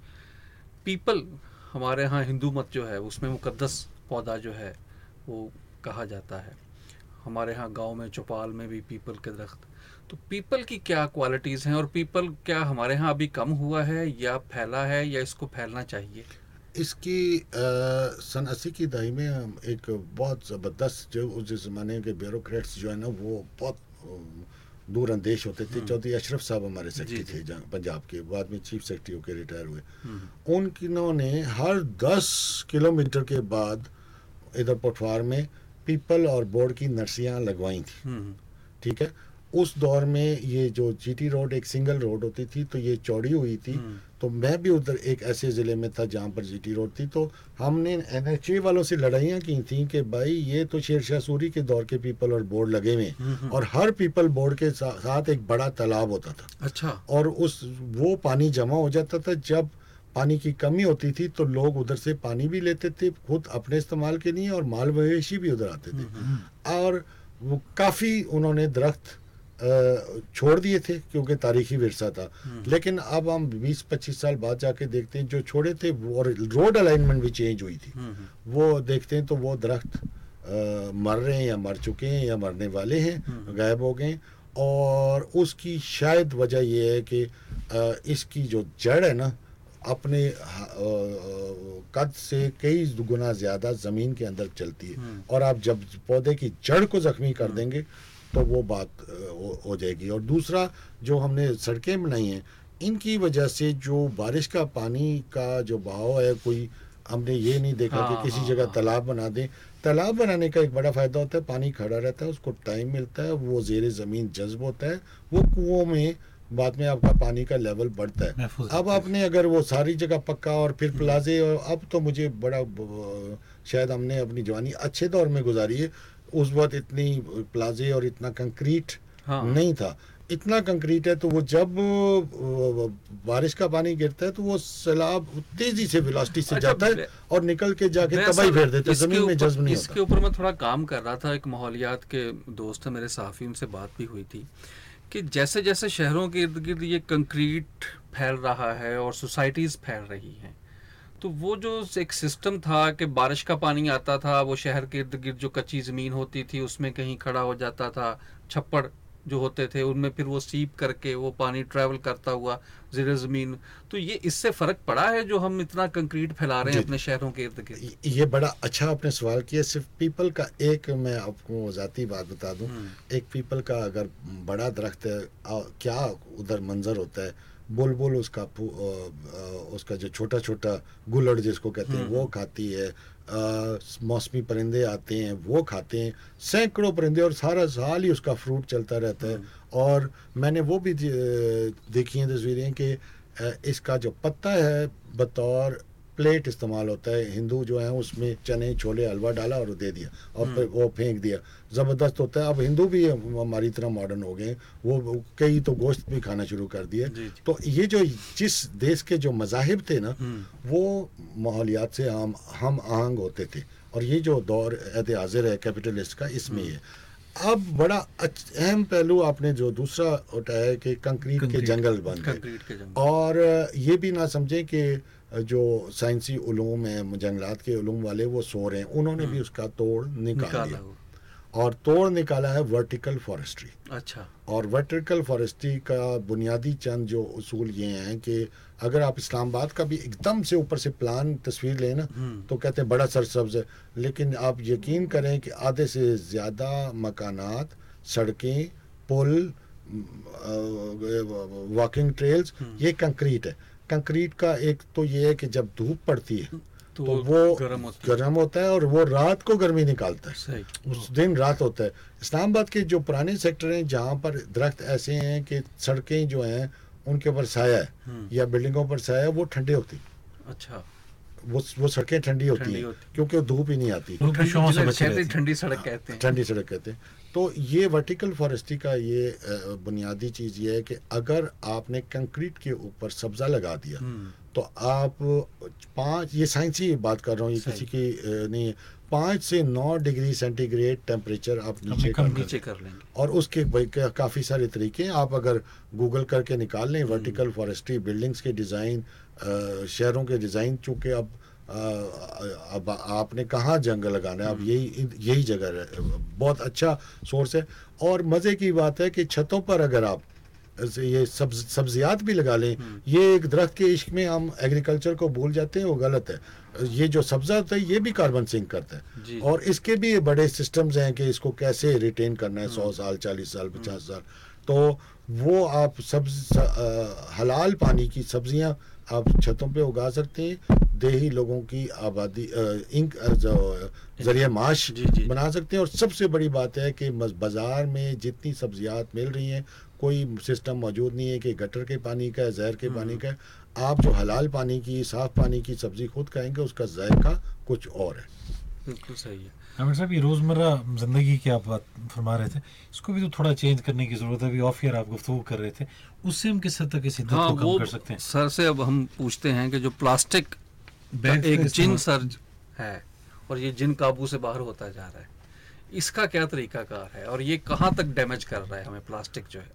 पीपल हमारे यहाँ हिंदू मत जो है उसमें मुकदस पौधा जो है वो कहा जाता है। हमारे यहाँ गाँव में चौपाल में भी पीपल के दरख्त। तो पीपल की क्या क्वालिटीज़ हैं और पीपल क्या हमारे यहाँ अभी कम हुआ है या फैला है या इसको फैलना चाहिए? इसकी अ, सन अस्सी की दहाई में हम एक बहुत ज़बरदस्त जो उस ज़माने के ब्यूरोक्रेट्स जो है ना वो बहुत दूर अंदेश होते थे। चौधरी अशरफ साहब हमारे सेक्रेटरी थे जहाँ पंजाब के बाद में चीफ सेक्रेटरी होकर रिटायर हुए। हम्म, उनने हर दस किलोमीटर के बाद इधर पठवार में पीपल और बोर्ड की नर्सियाँ लगवाई थी। हम्म, ठीक है? उस दौर में ये जो जीटी रोड एक सिंगल रोड होती थी तो ये चौड़ी हुई थी। हम्म। तो मैं भी उधर एक ऐसे ज़िले में था जहाँ पर जीटी रोड थी। तो हमने एन वालों से लड़ाइयाँ की थी कि भाई ये तो शेर शाह सूरी के दौर के पीपल और बोर्ड लगे हुए और हर पीपल बोर्ड के साथ एक बड़ा तालाब होता था। अच्छा। और उस वो पानी जमा हो जाता था जब पानी की कमी होती थी तो लोग उधर से पानी भी लेते थे खुद अपने इस्तेमाल के लिए और माल मवेशी भी उधर आते थे। और वो काफ़ी उन्होंने दरख्त छोड़ दिए थे क्योंकि तारीखी विरसा था। लेकिन अब हम 20-25 साल बाद जाके देखते हैं जो छोड़े थे वो और रोड अलाइनमेंट भी चेंज हुई थी। हम्म, वो देखते हैं तो वो दरख्त मर रहे हैं या मर चुके हैं या मरने वाले हैं गायब हो गए और उसकी शायद वजह यह है कि इसकी जो जड़ है ना अपने कद से कई गुना ज़्यादा ज़मीन के अंदर चलती है। और आप जब पौधे की जड़ को ज़ख्मी कर देंगे तो वो बात हो, हो जाएगी। और दूसरा जो हमने सड़कें बनाई हैं इनकी वजह से जो बारिश का पानी का जो बहाव है कोई हमने ये नहीं देखा हाँ, कि किसी हाँ, जगह हाँ। तालाब बना दें। तालाब बनाने का एक बड़ा फ़ायदा होता है पानी खड़ा रहता है उसको टाइम मिलता है वो जेर ज़मीन जज्ब होता है वो कुओं में बाद में आपका पानी का लेवल बढ़ता है। अब आपने अगर वो सारी जगह पक्का और फिर प्लाजे और अब तो मुझे बड़ा शायद हमने अपनी जवानी अच्छे दौर में गुजारी है। उस वक्त इतनी प्लाजे और इतना कंक्रीट हाँ। नहीं था। इतना कंक्रीट है तो वो जब बारिश का पानी गिरता है तो वो सैलाब तेज़ी से वेलोसिटी से अच्छा, जाता है और निकल के जाके तबाही फेर देता है। ज़मीन में जज्ब नहीं इसके ऊपर मैं थोड़ा काम कर रहा था। एक माहौलियात के दोस्त है मेरे साफी उनसे बात भी हुई थी। कि जैसे जैसे शहरों के इर्द गिर्द ये कंक्रीट फैल रहा है और सोसाइटीज फैल रही हैं तो वो जो एक सिस्टम था कि बारिश का पानी आता था, वो शहर के इर्द गिर्द जो कच्ची ज़मीन होती थी, उसमें कहीं खड़ा हो जाता था, छप्पड़ जो होते थे उनमें फिर वो सीप करके वो पानी ट्रैवल करता हुआ ज़र ज़मीन। तो ये इससे फ़र्क पड़ा है जो हम इतना कंक्रीट फैला रहे हैं अपने शहरों के इर्द गिर्द? ये- बड़ा अच्छा आपने सवाल किया। सिर्फ़ पीपल का एक मैं आपको ज़ाती बात बता दूँ। हम्म। एक पीपल का अगर बड़ा दरख्त है क्या उधर मंजर होता है? बुलबुल उसका फू- अ, अ, उसका जो छोटा छोटा गुलड़ जिसको कहते हैं हम्म, वो खाती है। मौसमी परिंदे आते हैं वो खाते हैं सैकड़ों परिंदे और सारा साल ही उसका फ्रूट चलता रहता है। और मैंने वो भी देखी हैं तस्वीरें कि इसका जो पत्ता है बतौर प्लेट इस्तेमाल होता है। हिंदू जो है उसमें चने छोले हलवा डाला और दे दिया और फिर वो फेंक दिया। ज़बरदस्त होता है। अब हिंदू भी हमारी तरह मॉडर्न हो गए वो कई तो गोश्त भी खाना शुरू कर जी। तो ये जो जिस देश के जो मजाहिब थे ना हम्म। वो माहौलियात से हम हम आहंग होते थे। और ये जो दौर एहत हाजिर है कैपिटलिस्ट का इसमें है। अब बड़ा अहम पहलू आपने जो दूसरा उठाया है कि कंक्रीट के जंगल बन गए। और ये भी ना समझें कि जो साइंसी उलूम हैं जंगलात के उलूम वाले वो सो रहे हैं। उन्होंने भी उसका तोड़ निकाल हम्म। निकाला दिया। और तोड़ निकाला है वर्टिकल फॉरेस्ट्री अच्छा। और वर्टिकल फॉरेस्ट्री का बुनियादी चंद जो उसूल ये हैं कि अगर आप इस्लामाबाद का भी एकदम से ऊपर से प्लान तस्वीर लें ना हम्म। तो कहते हैं बड़ा सरसब्ज है। लेकिन आप यकीन करें कि आधे से ज़्यादा मकानात सड़कें पुल वॉकिंग ट्रेल्स हम्म। ये कंक्रीट है। कंक्रीट का एक तो ये है कि जब धूप पड़ती है तो, तो वो गर्म होता है। गर्म होता है और वो रात को गर्मी निकालता है। उस दिन रात होता है। इस्लामाबाद के जो पुराने सेक्टर हैं जहाँ पर दरख्त ऐसे हैं कि सड़कें जो हैं उनके ऊपर साया है हम्म। या बिल्डिंगों पर साया है वो ठंडे होती अच्छा। वो वो सड़कें ठंडी होती हैं क्योंकि वो धूप ही नहीं आती। हैं हैं। ठंडी सड़क कहते हैं। ठंडी सड़क कहते हैं। तो ये वर्टिकल फॉरेस्ट्री का ये बुनियादी चीज़ ये है कि अगर आपने कंक्रीट के ऊपर सब्जा लगा दिया हम्म, तो आप पाँच ये साइंसी बात कर रहा हूँ ये किसी की नहीं है। पाँच से नौ डिग्री सेंटीग्रेड टेम्परेचर आप नीचे कर नीचे कर लेंगे। और उसके काफ़ी सारे तरीके हैं। आप अगर गूगल करके निकाल लें वर्टिकल फॉरेस्ट्री बिल्डिंग्स के डिज़ाइन शहरों के डिज़ाइन चूँकि अब अब आपने कहाँ जंगल लगाना है अब यही यही जगह है बहुत अच्छा सोर्स है। और मज़े की बात है कि छतों पर अगर आप ये सब्ज सब्जियात भी लगा लें ये एक दरख्त के इश्क में हम एग्रीकल्चर को भूल जाते हैं वो गलत है। ये जो सब्जा होता है ये भी कार्बन सिंक करता है। और इसके भी बड़े सिस्टम्स हैं कि इसको कैसे रिटेन करना है सौ साल चालीस साल पचास साल। तो वो आप सब्ज हलाल पानी की सब्ज़ियाँ आप छतों पे उगा सकते हैं देही लोगों की आबादी इंक जो ज़रिए माश जी, जी। बना सकते हैं। और सबसे बड़ी बात है कि बाज़ार में जितनी सब्जियात मिल रही हैं कोई सिस्टम मौजूद नहीं है कि गटर के पानी का है जहर के पानी का। है आप जो हलाल पानी की साफ़ पानी की सब्ज़ी खुद खाएँगे उसका जायका कुछ और है। बिल्कुल सही है। आमिर साहब ये रोज़मर्रा ज़िंदगी की आप बात फरमा रहे थे इसको भी तो थोड़ा चेंज करने की ज़रूरत है। अभी ऑफ़ ईयर आप गुफ्तु कर रहे थे उससे हम किस हद तक इस हाँ को कम कर सकते हैं? सर से अब हम पूछते हैं कि जो प्लास्टिक बैग एक जिन सर है और ये जिन काबू से बाहर होता जा रहा है इसका क्या तरीकाकार है और ये कहाँ तक डैमेज कर रहा है हमें प्लास्टिक जो है?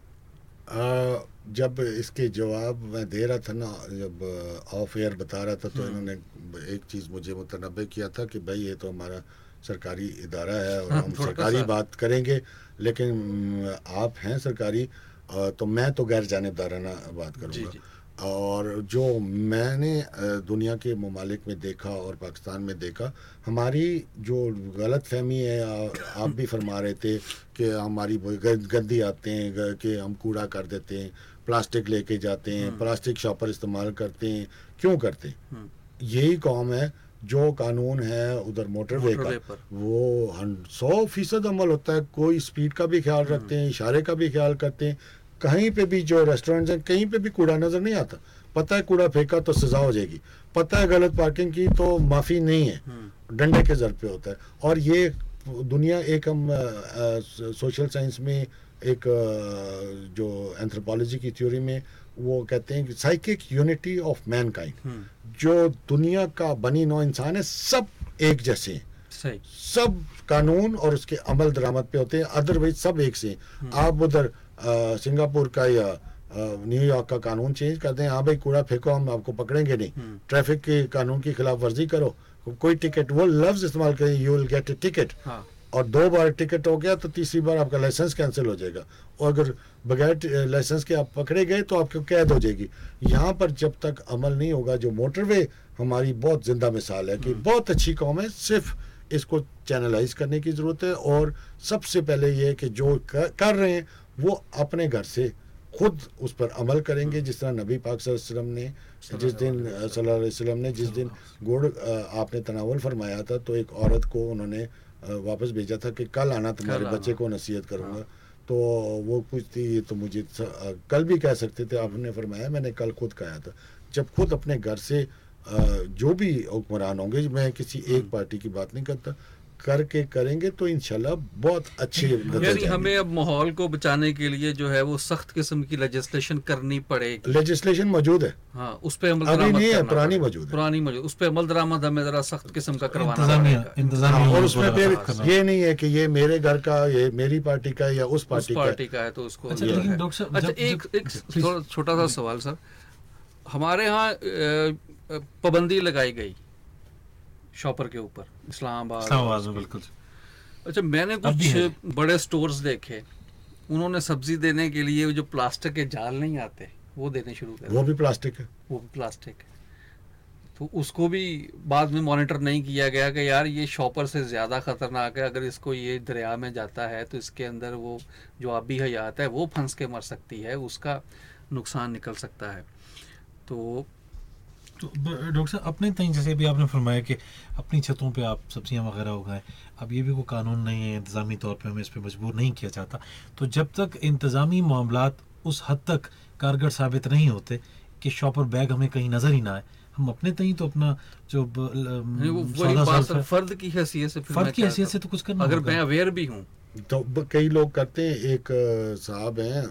आ, जब इसके जवाब मैं दे रहा था ना जब ऑफ़ एयर बता रहा था तो हम्म। इन्होंने एक चीज़ मुझे मुतनबे किया था कि भाई ये तो हमारा सरकारी इदारा है और हाँ, हम सरकारी बात करेंगे लेकिन आप हैं सरकारी तो मैं तो गैर जानबदाराना बात करूँगा। और जो मैंने दुनिया के ममालिक में देखा और पाकिस्तान में देखा हमारी जो गलत फहमी है आप भी फरमा रहे थे कि हमारी गंदी आते हैं कि हम कूड़ा कर देते हैं प्लास्टिक लेके जाते हैं प्लास्टिक शॉपर इस्तेमाल करते हैं क्यों करते हैं? हम्म, यही कौम है जो कानून है उधर मोटरवे का वो सौ फ़ीसद अमल होता है कोई स्पीड का भी ख्याल रखते हैं इशारे का भी ख्याल करते हैं कहीं पे भी जो रेस्टोरेंट्स हैं कहीं पे भी कूड़ा नज़र नहीं आता। पता है कूड़ा फेंका तो सजा हो जाएगी पता है गलत पार्किंग की तो माफ़ी नहीं है हम्म, डंडे के जर पे होता है। और ये दुनिया एक हम अ, अ, सोशल साइंस में एक अ, जो एंथ्रोपोलॉजी की थ्योरी में वो कहते हैं कि साइकिक यूनिटी ऑफ़ मैनकाइंड जो दुनिया का बनी नौ इंसान है सब एक जैसे हैं। सब कानून और उसके अमल दरामद पे होते हैं अदरवाइज़ सब एक से आप उधर सिंगापुर का या न्यूयॉर्क का कानून चेंज कर दें हाँ भाई कूड़ा फेंको हम आपको पकड़ेंगे नहीं। ट्रैफ़िक के कानून की खिलाफ वर्जी करो कोई टिकट वो लफ्ज इस्तेमाल करें you will get a ticket हाँ। और दो बार टिकट हो गया तो तीसरी बार आपका लाइसेंस कैंसिल हो जाएगा। और अगर बगैर लाइसेंस के आप पकड़े गए तो आपको कैद हो जाएगी। यहाँ पर जब तक अमल नहीं होगा जो मोटरवे हमारी बहुत ज़िंदा मिसाल है कि बहुत अच्छी कौम है सिर्फ़ इसको चैनलाइज करने की ज़रूरत है और सबसे पहले ये है कि जो कर, रहे हैं वो अपने घर से खुद उस पर अमल करेंगे। जिस तरह नबी पाक सल्लल्लाहु वसल्लम ने जिस दिन सल्लल्लाहु अलैहि वसल्लम ने जिस दिन गुड़ आपने तनावल फरमाया था तो एक औरत को उन्होंने वापस भेजा था कि कल आना तुम्हारे। बच्चे को नसीहत करूँगा। तो वो पूछती ये तो मुझे कल भी कह सकते थे। आपने फरमाया मैंने कल खुद कहा था। जब खुद अपने घर से जो भी हुक्मरान होंगे मैं किसी एक पार्टी की बात नहीं करता। करके करेंगे तो इंशाल्लाह बहुत अच्छे यानी हमें अब माहौल को बचाने के लिए जो है वो सख्त किस्म की लेजिस्लेशन करनी पड़ेगी। लेजिस्लेशन मौजूद है। हाँ उस पे अमल अभी नहीं है, पुरानी मौजूद पुरानी मौजूद उस पे अमल दरामद हमें जरा सख्त किस्म का करवाना हाँ, और उसमें फिर ये नहीं है कि ये मेरे घर का ये मेरी पार्टी का या उस पार्टी का। पार्टी का है तो उसको अच्छा, अच्छा एक छोटा सा सवाल सर। हमारे यहाँ पाबंदी लगाई गई। शॉपर के ऊपर इस्लामाबाद इस्लामाबाद में बिल्कुल। अच्छा मैंने। कुछ बड़े स्टोर्स देखे उन्होंने सब्ज़ी देने के लिए जो प्लास्टिक के जाल नहीं आते वो देने शुरू कर वो भी प्लास्टिक है। वो भी प्लास्टिक है। तो उसको भी बाद में मॉनिटर नहीं किया गया कि यार ये शॉपर से ज़्यादा ख़तरनाक है अगर इसको ये दरिया में जाता है तो इसके अंदर वो जो आबी हयात है वो फंस के मर सकती है उसका नुकसान निकल सकता है। तो तो डॉक्टर साहब अपने तई जैसे अभी आपने फरमाया कि अपनी छतों पे आप सब्ज़ियाँ वगैरह उगाएँ अब ये भी कोई कानून नहीं है इंतज़ामी तौर पे हमें इस पे मजबूर नहीं किया जाता। तो जब तक इंतज़ामी मामलात उस हद तक कारगर साबित नहीं होते कि शॉपर बैग हमें कहीं नज़र ही ना आए हम अपने तई तो अपना जो फर्द की हैसियत से फर्द की हैसियत से तो कुछ करना अगर मैं अवेयर भी हूँ। तो कई लोग करते हैं एक साहब हैं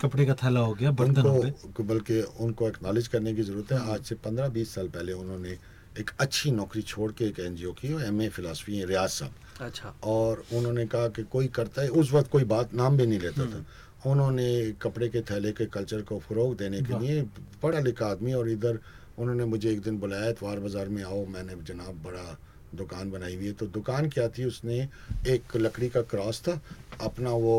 कपड़े का थैला हो गया बर्तन हो गए। बल्कि उनको एक्नॉलेज करने की ज़रूरत है। आज से पंद्रह बीस साल पहले उन्होंने एक अच्छी नौकरी छोड़ के एक एनजीओ की एम ए फिलासफी है रियाज साहब। अच्छा। और उन्होंने कहा कि कोई करता है उस वक्त कोई बात नाम भी नहीं लेता था। उन्होंने कपड़े के थैले के कल्चर को फ़रोग देने के लिए पढ़ा लिखा आदमी और इधर उन्होंने मुझे एक दिन बुलाया इतवार बाज़ार में आओ मैंने जनाब बड़ा दुकान बनाई हुई है। तो दुकान क्या थी? उसने एक लकड़ी का क्रॉस था। अपना वो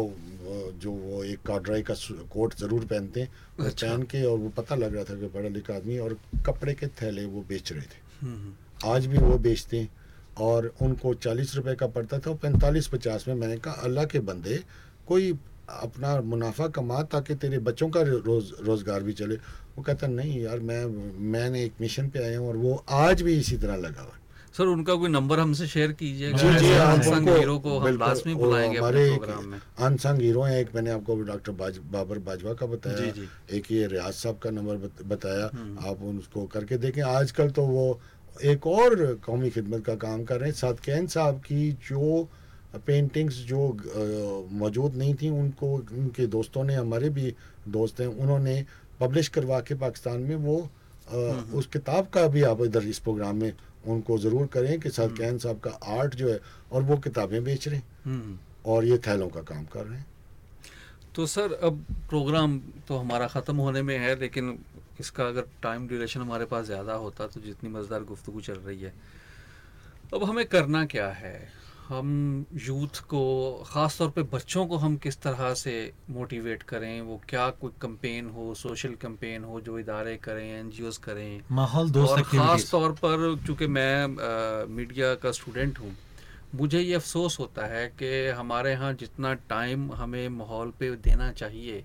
जो वो एक कॉड्राई का कोट ज़रूर पहनते। हैं अच्छा। पहन के और वो पता लग रहा था कि पढ़ा लिखा आदमी और कपड़े के थैले वो बेच रहे थे। हम्म, आज भी वो बेचते हैं और उनको चालीस रुपए का पड़ता था। पैंतालीस पचास में मैंने कहा अल्लाह के बंदे कोई अपना मुनाफा कमा ताकि तेरे बच्चों का रोज रोज़गार भी चले। वो कहता नहीं यार मैं मैंने एक मिशन पे आया हूँ और वो आज भी इसी तरह लगा हुआ है। सर उनका कोई नंबर हमसे शेयर कीजिएगा जी, जी, अनसंग हीरो को हम बिल्कुल, लाजमी बुलाएँगे हमारे प्रोग्राम में। अनसंग हीरो हैं एक मैंने आपको डॉक्टर बाज, बाबर बाजवा का बताया। जी, जी। एक ये रियाज साहब का नंबर बताया। हम्म। आप उसको करके देखें। आजकल तो वो एक और कौमी खिदमत का काम कर रहे हैं। साथ कैन साहब की जो पेंटिंग्स जो मौजूद नहीं थी उनको उनके दोस्तों ने हमारे भी दोस्त हैं उन्होंने पब्लिश करवा के पाकिस्तान में वो अ, उस किताब का भी आप इधर इस प्रोग्राम में उनको ज़रूर करें कि सर कैन साहब का आर्ट जो है और वो किताबें बेच रहे हैं। हम्म। और ये थैलों का काम कर रहे हैं। तो सर अब प्रोग्राम तो हमारा ख़त्म होने में है लेकिन इसका अगर टाइम ड्यूरेशन हमारे पास ज़्यादा होता तो जितनी मज़ेदार गुफ्तु चल रही है। अब हमें करना क्या है? हम यूथ को ख़ास तौर पे बच्चों को हम किस तरह से मोटिवेट करें? वो क्या कोई कंपेन हो सोशल कंपेन हो जो इदारे करें एन करें? माहौल और ख़ास तौर पर चूँकि मैं अ, मीडिया का स्टूडेंट हूँ मुझे ये अफसोस होता है कि हमारे यहाँ जितना टाइम हमें माहौल पे देना चाहिए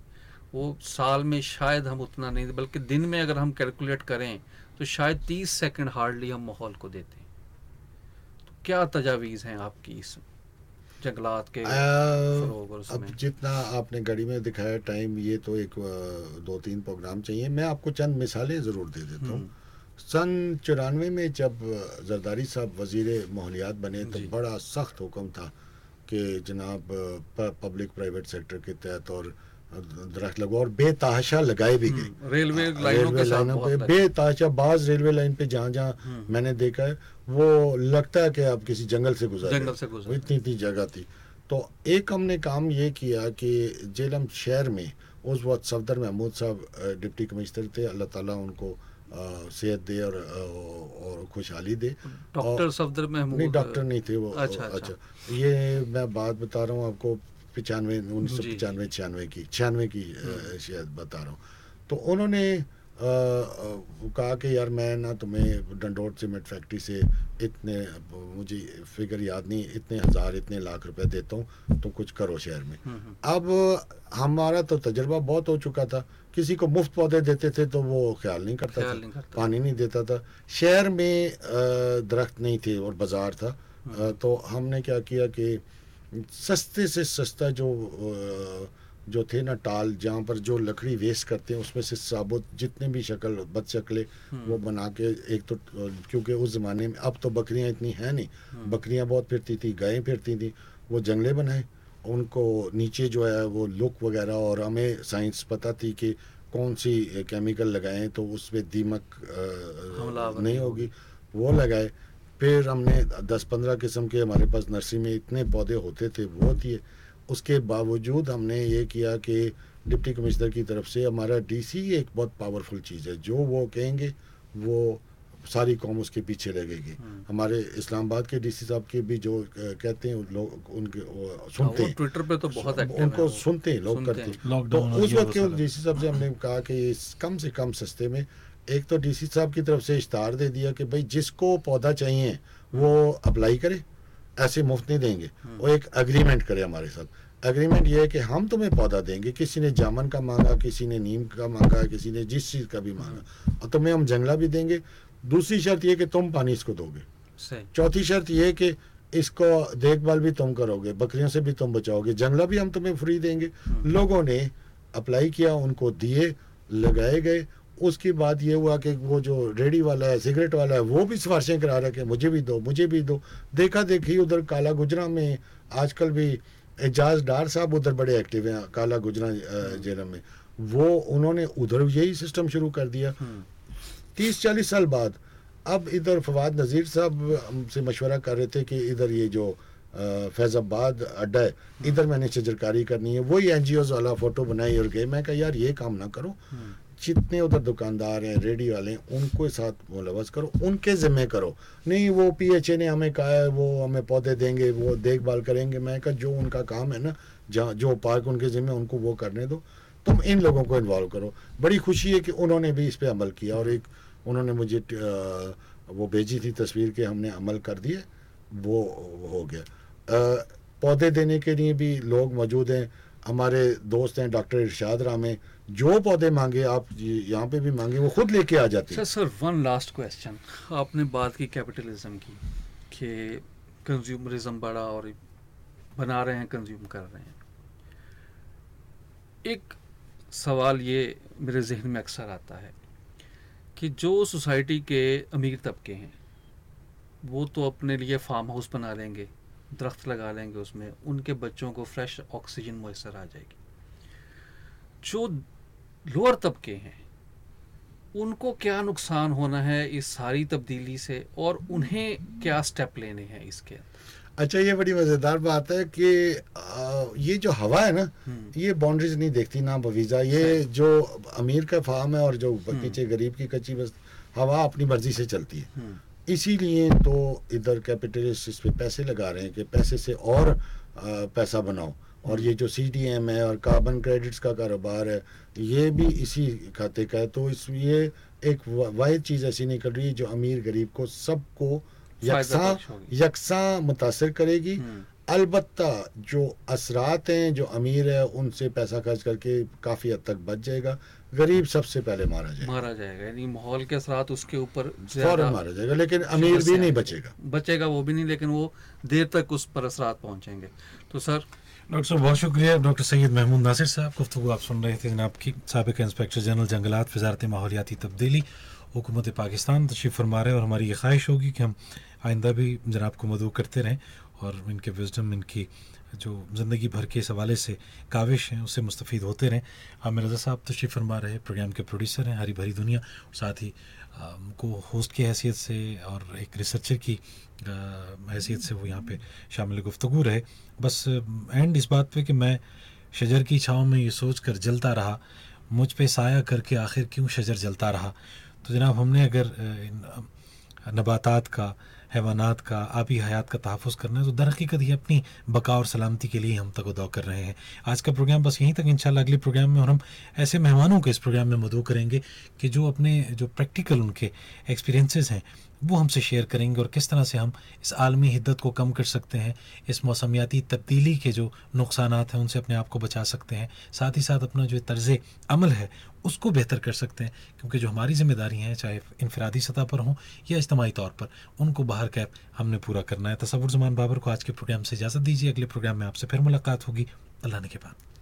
वो साल में शायद हम उतना नहीं बल्कि दिन में अगर हम कैलकुलेट करें तो शायद तीस सेकंड हार्डली हम माहौल को देते हैं। क्या तजावीज़ हैं आपकी इस जंगलात के और अब जितना आपने घड़ी में दिखाया टाइम ये तो एक दो तीन प्रोग्राम चाहिए। मैं आपको चंद मिसालें ज़रूर दे देता हूँ। हम्म, सन चौरानवे में जब जरदारी साहब वज़ीर माहौलियात बने तो बड़ा सख्त हुक्म था कि जनाब पब्लिक प्राइवेट सेक्टर के तहत और दरख्त लगो और बेतहाशा लगाए भी गए। हम्म, रेलवे के लाइनों पे बहुत बाज रेलवे लाइन पे जहाँ जहाँ हम्म। मैंने देखा है वो लगता है कि आप किसी जंगल से गुजर जंगल से गुजर इतनी इतनी जगह थी। तो एक हमने काम ये किया कि जेलम शहर में उस वक्त सफदर महमूद साहब डिप्टी कमिश्नर थे अल्लाह ताला उनको सेहत दे और और खुशहाली दे। डॉक्टर सफदर महमूद नहीं डॉक्टर नहीं थे वो अच्छा, अच्छा। अच्छा। ये मैं बात बता रहा हूँ आपको पचानवे उन्नीस सौ। पचानवे छियानवे की छियानवे की शायद बता रहा हूँ। तो उन्होंने कहा कि यार मैं ना तुम्हें डंडोट सीमेंट फैक्ट्री से इतने मुझे फिगर याद नहीं इतने हज़ार इतने लाख रुपए देता हूँ तो कुछ करो शहर में। हम्म, हम्म। अब हमारा तो तजर्बा बहुत हो चुका था। किसी को मुफ़्त पौधे देते थे तो वो ख्याल नहीं करता ख्याल था नहीं करता। पानी नहीं देता था। शहर में दरख्त नहीं थे और बाज़ार था। तो हमने क्या किया कि सस्ते से सस्ता जो जो थे ना टाल जहाँ पर जो लकड़ी वेस्ट करते हैं उसमें से साबुत जितने भी शक्ल बद शक्लें वो बना के एक तो क्योंकि उस ज़माने में अब तो बकरियाँ इतनी हैं नहीं। बकरियाँ बहुत फिरती थी गायें फिरती थी वो जंगले बनाए। उनको नीचे जो है वो लुक वगैरह और हमें साइंस पता थी कि कौन सी केमिकल लगाएँ तो उसमें दीमक नहीं होगी। वो लगाए। फिर हमने दस पंद्रह किस्म के हमारे पास नर्सरी में इतने पौधे होते थे वो दिए उसके बावजूद हमने ये किया कि डिप्टी कमिश्नर की तरफ़ से हमारा डीसी एक बहुत पावरफुल चीज़ है। जो वो कहेंगे वो सारी कौम उसके पीछे लगेगी हमारे इस्लामाबाद के डीसी साहब के भी जो कहते हैं लोग उनके सुनते हैं। ट्विटर पे तो बहुत एक्टिव उनको है सुनते हैं लोग करते हैं। तो उस वक्त के। डीसी साहब से हमने कहा कि कम से कम सस्ते में एक तो डीसी साहब की तरफ़ से इश्तार दे दिया कि भाई जिसको पौधा चाहिए वो अप्लाई करे ऐसे मुफ़्त नहीं देंगे। हम्म। वो एक अग्रीमेंट करे हमारे साथ। अग्रीमेंट ये है कि हम तुम्हें पौधा देंगे किसी ने जामन का मांगा किसी ने नीम का मांगा किसी ने जिस चीज़ का भी मांगा और तुम्हें हम जंगला भी देंगे। दूसरी शर्त ये कि तुम पानी इसको दोगे। चौथी शर्त ये कि इसको देखभाल भी तुम करोगे बकरियों से भी तुम बचाओगे जंगला भी हम तुम्हें फ्री देंगे। लोगों ने अप्लाई किया उनको दिए लगाए गए उसके बाद ये हुआ कि वो जो रेडी वाला है सिगरेट वाला है वो भी सिफारिशें करा रहा है कि मुझे भी दो मुझे भी दो। देखा देखी उधर काला गुजरा में आजकल भी एजाज डार साहब उधर बड़े एक्टिव हैं काला गुजरा अ, जेलम में। वो उन्होंने उधर यही सिस्टम शुरू कर दिया। तीस चालीस साल बाद अब इधर फवाद नज़ीर साहब से मशवरा कर रहे थे कि इधर ये जो फैज़ाबाद अड्डा है इधर मैंने शजरकारी करनी है। वही एनजीओ वाला फ़ोटो बनाई और गए। मैं कहा यार ये काम ना करो। जितने उधर दुकानदार हैं, रेडी वाले हैं, उनको साथ मुलवस करो, उनके ज़िम्मे करो। नहीं, वो पीएचए ने हमें कहा है, वो हमें पौधे देंगे, वो देखभाल करेंगे। मैं कहा, जो उनका काम है ना, जहाँ, जो पार्क उनके ज़िम्मे उनको वो करने दो। तुम इन लोगों को इन्वॉल्व करो। बड़ी खुशी है कि उन्होंने भी इस पर अमल किया और एक उन्होंने मुझे वो भेजी थी तस्वीर के, हमने अमल कर दिए वो हो गया। पौधे देने के लिए भी लोग मौजूद हैं। हमारे दोस्त हैं डॉक्टर इरशाद रामे जो पौधे मांगे, आप यहाँ पे भी मांगे, वो खुद लेके आ जाते हैं। सर वन लास्ट क्वेश्चन आपने बात की कैपिटलिज्म की, कि कंज्यूमरिज्म बढ़ा और बना रहे हैं कंज्यूम कर रहे हैं। एक सवाल ये मेरे जहन में अक्सर आता है कि जो सोसाइटी के अमीर तबके हैं, वो तो अपने लिए फार्म हाउस बना लेंगे, दरख्त लगा लेंगे उसमें, उनके बच्चों को फ्रेश ऑक्सीजन मैसर आ जाएगी। जो लोअर तबके हैं। उनको क्या नुकसान होना है इस सारी तब्दीली से और उन्हें क्या स्टेप लेने हैं इसके अच्छा ये बड़ी मज़ेदार बात है कि ये जो हवा है ना हम्म। ये बाउंड्रीज नहीं देखती ना बवीजा ये जो अमीर का फार्म है और जो नीचे गरीब की कच्ची बस हवा अपनी मर्ज़ी से चलती है। हम्म, इसीलिए तो इधर कैपिटलिस्ट इस पे पैसे लगा रहे हैं कि पैसे से और पैसा बनाओ। और ये जो सी टी एम है और कार्बन क्रेडिट्स का कारोबार है ये भी इसी खाते का है। तो इस ये एक वा- वाहिद चीज़ ऐसी निकल रही है जो अमीर गरीब को सबको यकसा यकसा मुतासर करेगी। हम्म, अलबत्ता जो असरात हैं जो अमीर है उनसे पैसा खर्च करके काफ़ी हद तक बच जाएगा। गरीब सबसे पहले मारा जाएगा। मारा जाएगा यानी माहौल के असरात उसके ऊपर फ़ौरन ज़्यादा मारा जाएगा लेकिन अमीर भी नहीं बचेगा। बचेगा वो भी नहीं लेकिन वो देर तक उस पर असरात पहुँचेंगे। तो सर डॉक्टर साहब, बहुत शुक्रिया। डॉक्टर सैयद महमूद नासिर साहब गुफ्तु आप सुन रहे थे जनाब की सबक इंस्पेक्टर जनरल जंगलात, वजारत माहौलियाती तब्दीली। हुकूमत पाकिस्तान तशरीफ़ फरमा रहे और हमारी ये ख्वाहिश होगी कि हम आइंदा भी जनाब को मदू करते रहें और इनके विजडम, इनकी जो ज़िंदगी भर के इस हवाले से काविश हैं, उससे मुस्तफ़ होते रहें। आमिर रजा साहब तशरीफ़ फरमा रहे प्रोग्राम के प्रोड्यूसर हैं, हरी भरी दुनिया। साथ ही को होस्ट की हैसियत से और एक रिसर्चर की हैसियत से वो यहाँ पे शामिल गुफ्तु रहे। बस एंड इस बात पे कि मैं शजर की छाँव में ये सोच कर जलता रहा, मुझ पे साया करके आखिर क्यों शजर जलता रहा? तो जनाब, हमने अगर नबातात का, हैवानात का आबी हयात का तहफ़ करना है तो दरहकीकत ही अपनी बका और सलामती के लिए हम तक उदा कर रहे हैं। आज का प्रोग्राम बस यहीं तक, इंशाल्लाह अगले प्रोग्राम में और हम ऐसे मेहमानों को इस प्रोग्राम में मदू करेंगे कि जो अपने, जो प्रैक्टिकल उनके एक्सपीरियंसेस हैं वो हमसे शेयर करेंगे और किस तरह से हम इस आलमी हिद्दत को कम कर सकते हैं, इस मौसमियाती तब्दीली के जो नुकसान हैं, उनसे अपने आप को बचा सकते हैं। साथ ही साथ अपना जो तर्ज अमल है, उसको बेहतर कर सकते हैं, क्योंकि जो हमारी ज़िम्मेदारी हैं, चाहे इनफरादी सतह पर हों या इज्तमाही तौर पर, उनको बाहर कैब हमने पूरा करना है। तस्वुर जमान बाबर को आज के प्रोग्राम से इजाज़त दीजिए। अगले प्रोग्राम में आपसे फिर मुलाकात होगी। अल्लाह ने के बाद।